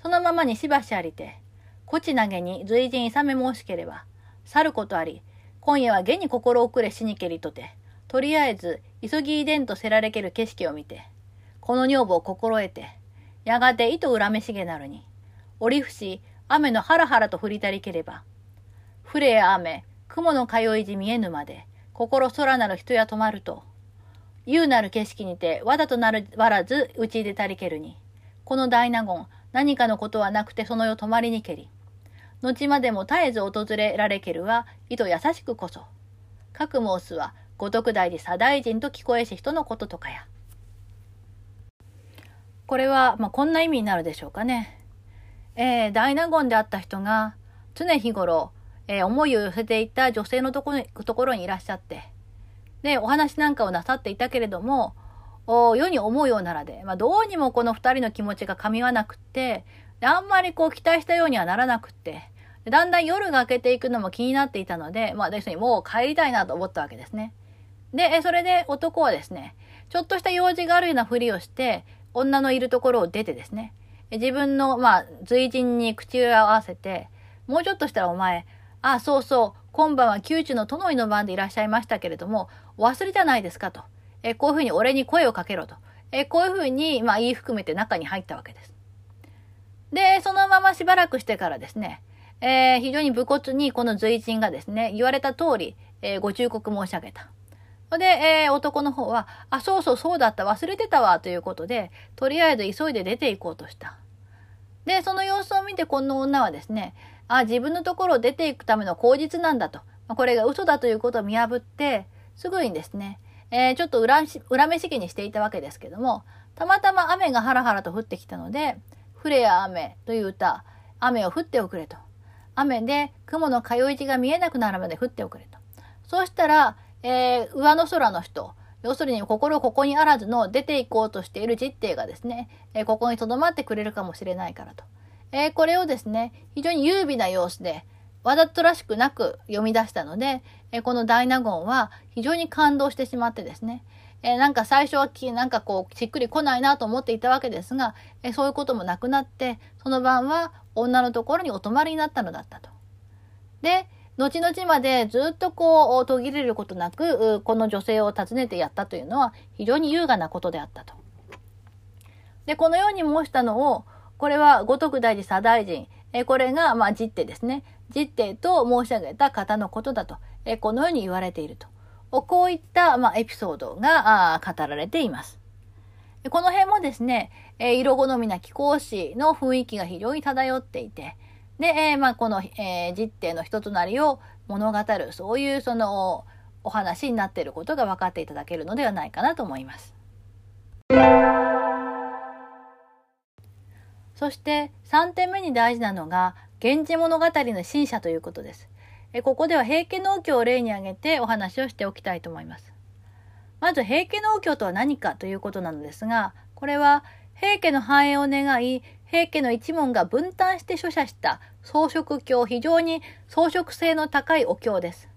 そのままにしばしありて、こち投げに随人いさめ申しければ、去ることあり、今夜は下に心遅れしにけりとて、とりあえず、急ぎいでんとせられける景色を見て、この女房を心得て、やがて糸恨めしげなるに、折り伏し、雨のハラハラと降りたりければ、降れや雨、雲の通いじ見えぬまで、心空なる人や止まると、優なる景色にて、わだとなるわらず、打ち出たりけるに。この大納言、何かのことはなくてその世止まりにけり。後までも絶えず訪れられけるは、いと優しくこそ。各申すは、五徳大寺左大臣と聞こえし人のこととかや。これは、まあ、こんな意味になるでしょうかね。えー、大納言であった人が、常日頃、えー、思いを寄せていた女性のところにところにいらっしゃって、で、お話なんかをなさっていたけれども、世に思うようならで、まあ、どうにもこの二人の気持ちが噛み合わなくって、あんまりこう期待したようにはならなくって、だんだん夜が明けていくのも気になっていたので、まあ、要するにもう帰りたいなと思ったわけですね。で、それで男はですね、ちょっとした用事があるようなふりをして、女のいるところを出てですね、自分の、まあ、随人に口を合わせて、もうちょっとしたらお前、あ、そうそう、今晩は宮中の殿井の番でいらっしゃいましたけれども、お忘れじゃないですかと。えこういうふうに俺に声をかけろと。えこういうふうに、まあ、言い含めて中に入ったわけです。で、そのまましばらくしてからですね、えー、非常に武骨にこの随人がですね、言われた通り、えー、ご忠告申し上げた。で、えー、男の方は、あ、そうそうそうだった、忘れてたわ、ということで、とりあえず急いで出て行こうとした。で、その様子を見てこの女はですね、あ、自分のところを出ていくための口実なんだと。これが嘘だということを見破って、すぐにですね、えー、ちょっと裏裏飯気にしていたわけですけども、たまたま雨がハラハラと降ってきたので、降れや雨という歌、雨を降っておくれと。雨で雲の通い字が見えなくなるまで降っておくれと。そうしたら、えー、上の空の人、要するに心ここにあらずの出ていこうとしている実弟がですね、えー、ここに留まってくれるかもしれないからと。えー、これをですね、非常に優美な様子で、わざとらしくなく読み出したので、えこの大納言は非常に感動してしまってですね、えなんか最初はき、なんかこう、しっくり来ないなと思っていたわけですが、えそういうこともなくなって、その晩は女のところにお泊まりになったのだったと。で、後々までずっとこう途切れることなくこの女性を訪ねてやったというのは非常に優雅なことであったと。でこのように申したのをこれは五徳大寺左大臣。えこれがまあ実弟ですね。実弟と申し上げた方のことだと。えこのように言われていると。こういったまあエピソードが語られています。この辺もですね、え色好みな貴公子の雰囲気が非常に漂っていて、で、え、まあ、この、えー、実定の人となりを物語る、そういうそのお話になっていることが分かっていただけるのではないかなと思います。そして3点目に大事なのが、源氏物語の新社ということです。えここでは平家農協を例に挙げてお話をしておきたいと思います。まず平家農協とは何かということなのですが、これは平家の繁栄を願い、平家の一門が分担して書写した装飾経、非常に装飾性の高いお経です。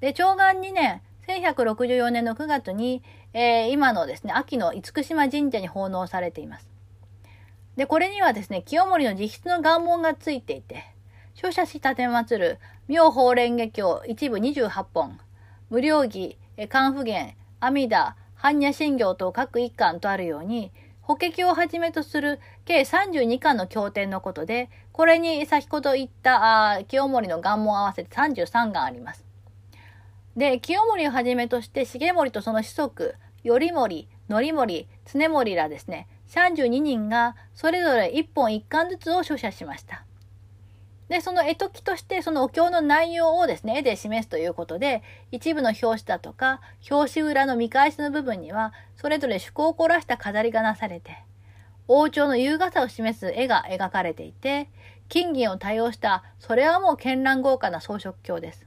で、長元2年、1164年の9月に、えー、今のですね、秋の厳島神社に奉納されています。で、これにはですね、清盛の自筆の願文がついていて、書写し立て祭る妙法蓮華経一部28本、無料義、漢不言、阿弥陀、般若心経と各一巻とあるように、法華経をはじめとする計32巻の経典のことで、これに先ほど言った清盛の願文合わせて33巻あります。で、清盛をはじめとして重盛とその子息、頼盛、則盛、常盛らですね、32人がそれぞれ1本1巻ずつを書写しました。で、その絵解きとしてそのお経の内容をですね、絵で示すということで、一部の表紙だとか、表紙裏の見返しの部分には、それぞれ趣向を凝らした飾りがなされて、王朝の優雅さを示す絵が描かれていて、金銀を多用した、それはもう絢爛豪華な装飾鏡です。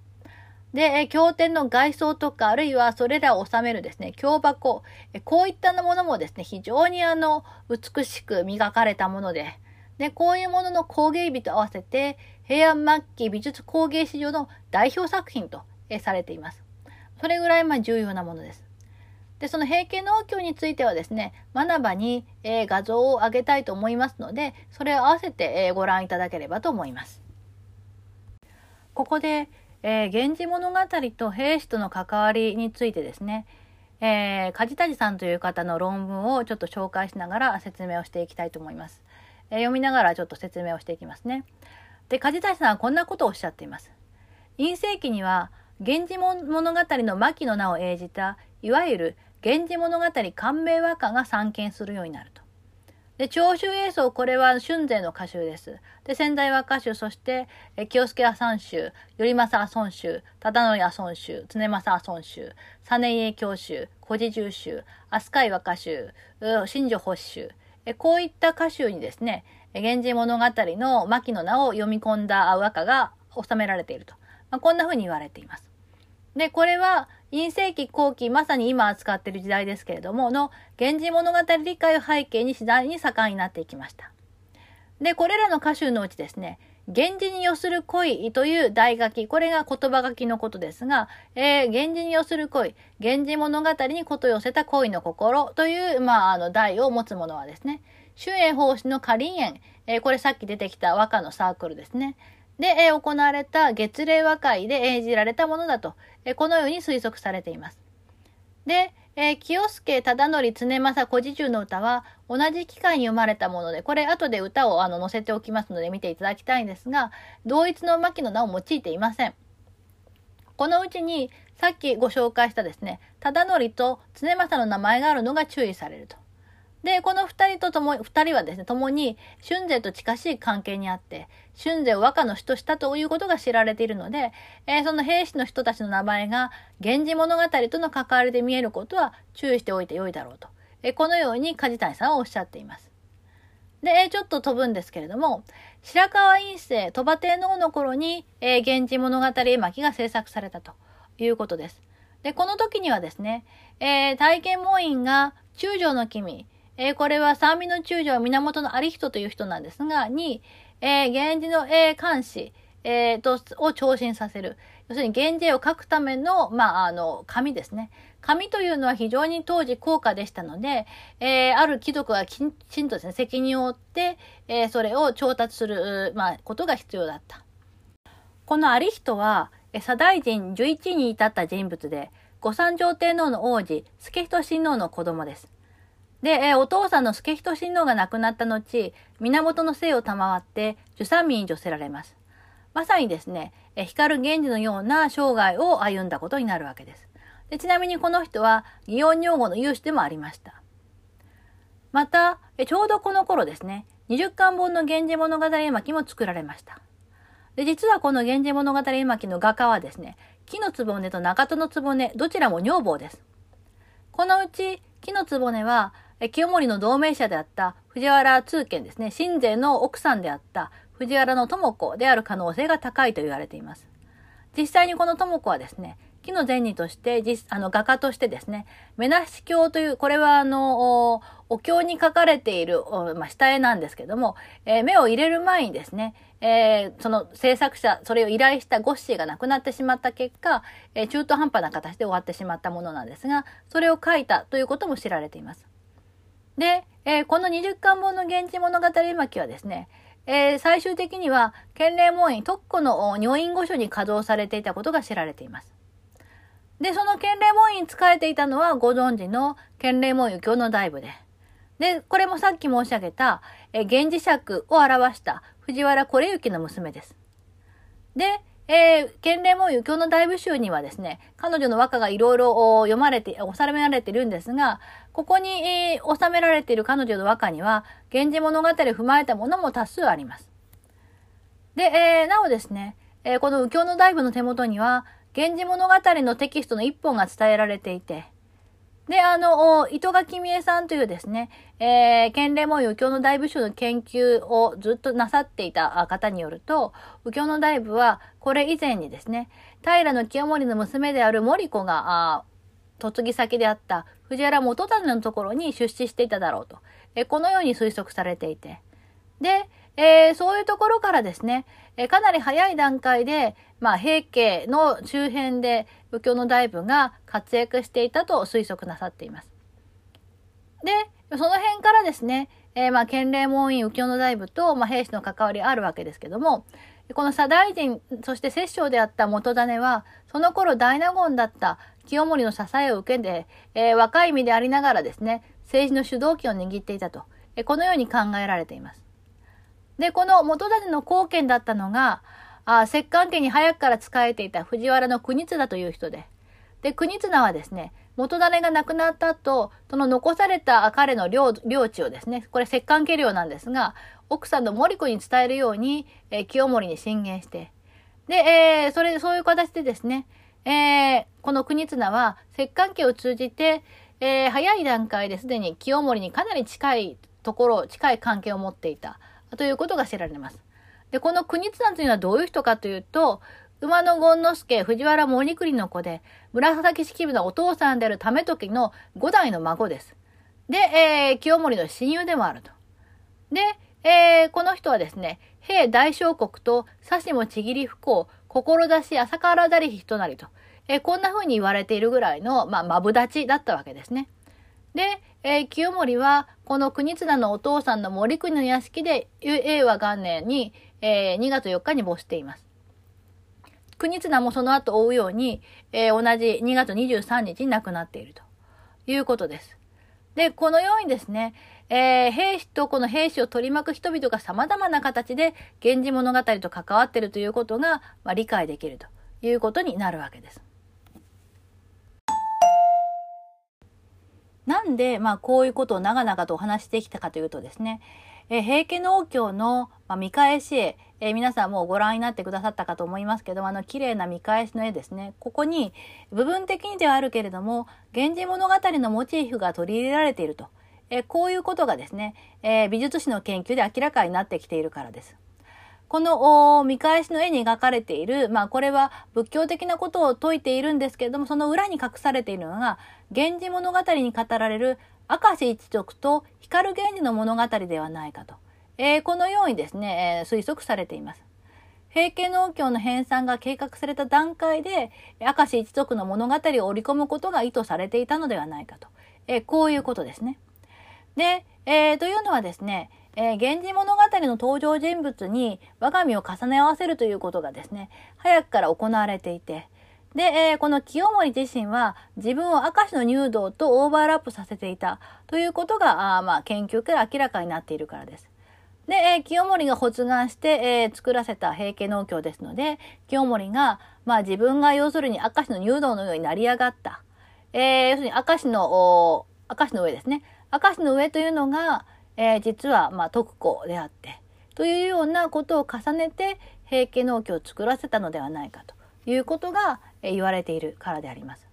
で、経典の外装とか、あるいはそれらを収めるですね、経箱、こういったものもですね、非常にあの、美しく磨かれたもので、で、こういうものの工芸美と合わせて、平安末期美術工芸史上の代表作品とされています。それぐらいまあ重要なものです。で、その平家農協についてはですね、学ばに、え、画像を上げたいと思いますので、それを合わせて、え、ご覧いただければと思います。ここで、えー、源氏物語と兵士との関わりについてですね、えー、梶谷さんという方の論文をちょっと紹介しながら説明をしていきたいと思います。え読みながらちょっと説明をしていきますね。で、梶谷さんはこんなことをおっしゃっています。陰世紀には、源氏物語の牧の名を演じた、いわゆる源氏物語感銘和歌が散見するようになると。で、長州映像、これは春勢の歌集です。で、仙台和歌集、そして、え清助阿三集、頼政阿孫集、忠則阿孫集、常政阿孫集、実家教集、古事十集、飛鳥井和歌集、新女発集、こういった歌集にですね、源氏物語の牧の名を読み込んだ和歌が収められていると。まあ、こんな風に言われています。で、これは、陰世紀後期、まさに今扱っている時代ですけれども、の、源氏物語理解を背景に次第に盛んになっていきました。で、これらの歌集のうちですね、源氏に寄する恋という大書き、これが言葉書きのことですが、えー、源氏に寄する恋、源氏物語にこと寄せた恋の心という、まあ、あの、題を持つものはですね、春英法師の仮園、えー、これさっき出てきた和歌のサークルですね。で、えー、行われた月齢和解で演じられたものだと、え、このように推測されています。で、えー、清助忠則常政古事中の歌は同じ機会に読まれたもので、これ後で歌をあの載せておきますので見ていただきたいんですが、同一の牧の名を用いていません。このうちにさっきご紹介したですね、忠則と常政の名前があるのが注意されると。で、この二人ととも、二人はですね、共に春勢と近しい関係にあって、春勢を和歌の主としたということが知られているので、えー、その兵士の人たちの名前が、源氏物語との関わりで見えることは注意しておいてよいだろうと。えー、このように梶谷さんはおっしゃっています。で、えー、ちょっと飛ぶんですけれども、白河院政、鳥羽天皇の頃に、えー、源氏物語絵巻が制作されたということです。で、この時にはですね、えー、体験門院が中将の君、えー、これは三味の中将源の有人という人なんですが、に、えー、源氏の、えー、監視、えー、と、を聴診させる。要するに、源氏を書くための、まあ、あの、紙ですね。紙というのは非常に当時高価でしたので、えー、ある貴族がきちんとですね、責任を負って、えー、それを調達する、まあ、ことが必要だった。この有人は、左大臣11に至った人物で、御三条天皇の王子、助人親王の子供です。で、えー、お父さんの助人親王が亡くなった後、源の姓を賜って十三民に除せられます。まさにですね、えー、光源氏のような生涯を歩んだことになるわけです。でちなみにこの人は、祇園女房の有志でもありました。また、えちょうどこの頃ですね、20巻本の源氏物語絵巻も作られました。で、実はこの源氏物語絵巻の画家はですね、木の局と中戸の局、どちらも女房です。このうち、木の局は、清盛の同盟者であった藤原通賢ですね、親税の奥さんであった藤原の智子である可能性が高いと言われています。実際にこの智子はですね、木の前にとして、実、あの、画家としてですね、目なし経という、これはあの、お経に書かれている、まあ、下絵なんですけども、えー、目を入れる前にですね、えー、その制作者、それを依頼したゴッシーが亡くなってしまった結果、えー、中途半端な形で終わってしまったものなんですが、それを書いたということも知られています。で、えー、この20巻本の現地物語巻はですね、えー、最終的には、建礼門院特庫の女院御所に稼働されていたことが知られています。で、その建礼門院使えていたのはご存知の建礼門院教の大部で。で、これもさっき申し上げた、えー、源氏尺を表した藤原これ行の娘です。で、えー、建礼門湯教の大部集にはですね、彼女の和歌がいろいろ読まれて、収められてるんですが、ここに、えー、収められている彼女の和歌には、源氏物語を踏まえたものも多数あります。で、えー、なおですね、えー、この右京の大部の手元には、源氏物語のテキストの一本が伝えられていて、で、あの、糸垣美恵さんというですね、えー、県令も右京の大部首の研究をずっとなさっていた方によると、右京の大部は、これ以前にですね、平清盛の娘である森子が、あ嫁ぎ先であった藤原元種のところに出資していただろうと、え、このように推測されていて、で、えー、そういうところからですね、えー、かなり早い段階で、まあ、平家の周辺で右京の大部が活躍していたと推測なさっています。で、その辺からですね、えー、まあ、建礼門院右京の大部と、まあ、兵士の関わりあるわけですけども、この左大臣、そして摂政であった元種は、その頃大納言だった清盛の支えを受けて、えー、若い身でありながらですね、政治の主導権を握っていたと、えー、このように考えられています。で、この元種の後見だったのが、あ石棺家に早くから仕えていた藤原の国綱という人で、で、国綱はですね、元種が亡くなった後、その残された彼の領領地をですね、これ石棺家領なんですが、奥さんの森子に伝えるように、えー、清盛に進言して、で、えー、それ、そういう形でですね、えー、この国綱は石棺家を通じて、えー、早い段階ですでに清盛にかなり近いところ、近い関係を持っていた。ということが知られます。で、この国津というのはどういう人かというと、馬の権之助、藤原森栗の子で、紫式部のお父さんである為時の五代の孫です。で、えー、清盛の親友でもあると。で、えー、この人はですね、平大小国と指しもちぎり不幸、志朝からだり人なりと、えー、こんな風に言われているぐらいの、まあ、まぶだちだったわけですね。で、えー、清盛は、この国綱のお父さんの森国の屋敷で、永和元年に、えー、2月4日に没しています。国綱もその後追うように、えー、同じ2月23日に亡くなっているということです。で、このようにですね、えー、兵士とこの兵士を取り巻く人々が様々な形で源氏物語と関わっているということが、まあ、理解できるということになるわけです。なんで、まあ、こういうことを長々とお話してきたかというとですね、え平家農協の、まあ、見返し絵、え、皆さんもうご覧になってくださったかと思いますけどあの綺麗な見返しの絵ですねここに部分的にではあるけれども「源氏物語」のモチーフが取り入れられていると、え、こういうことがですね、えー、美術史の研究で明らかになってきているからです。この見返しの絵に描かれている、まあこれは仏教的なことを説いているんですけれども、その裏に隠されているのが、源氏物語に語られる明石一族と光源氏の物語ではないかと。えー、このようにですね、えー、推測されています。平家農協の編纂が計画された段階で、明石一族の物語を織り込むことが意図されていたのではないかと。えー、こういうことですね。で、えー、というのはですね、えー、源氏物語の登場人物に我が身を重ね合わせるということがですね、早くから行われていて、で、えー、この清盛自身は自分を明石の入道とオーバーラップさせていたということが、あまあ、研究から明らかになっているからです。で、えー、清盛が発願して、えー、作らせた平家農協ですので、清盛が、まあ自分が要するに明石の入道のようになり上がった。えー、要するに明石の、明石の上ですね。明石の上というのが、えー、実は、まあ、徳子であって、というようなことを重ねて、平家農協を作らせたのではないかということが、え、言われているからであります。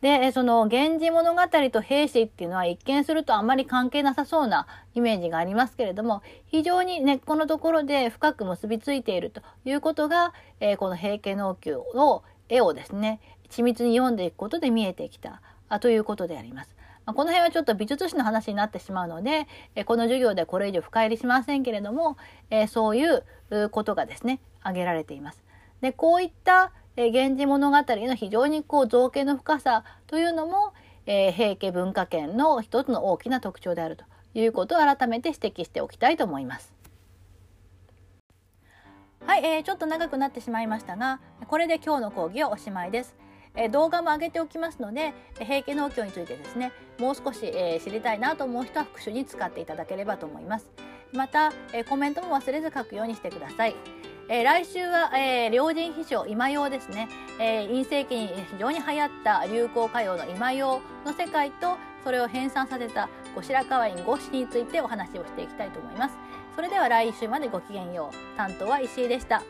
で、その、源氏物語と兵士っていうのは一見するとあまり関係なさそうなイメージがありますけれども、非常に根っこのところで深く結びついているということが、えー、この平家農協の絵をですね、緻密に読んでいくことで見えてきたあということであります。まあ、この辺はちょっと美術史の話になってしまうので、えこの授業でこれ以上深入りしませんけれども、えそういうことがですね、挙げられています。で、こういったえ源氏物語の非常にこう造形の深さというのも、え、平家文化圏の一つの大きな特徴であるということを改めて指摘しておきたいと思います。はい、えー、ちょっと長くなってしまいましたが、これで今日の講義はおしまいです。え動画も上げておきますので、平家農協についてですね、もう少し、えー、知りたいなと思う人は復習に使っていただければと思います。また、えコメントも忘れず書くようにしてください。えー、来週は、えー、両人秘書今用ですね、えー、陰世紀に非常に流行った流行歌謡の今用の世界とそれを編纂させた後白河院五七についてお話をしていきたいと思います。それでは来週までごきげんよう。担当は石井でした。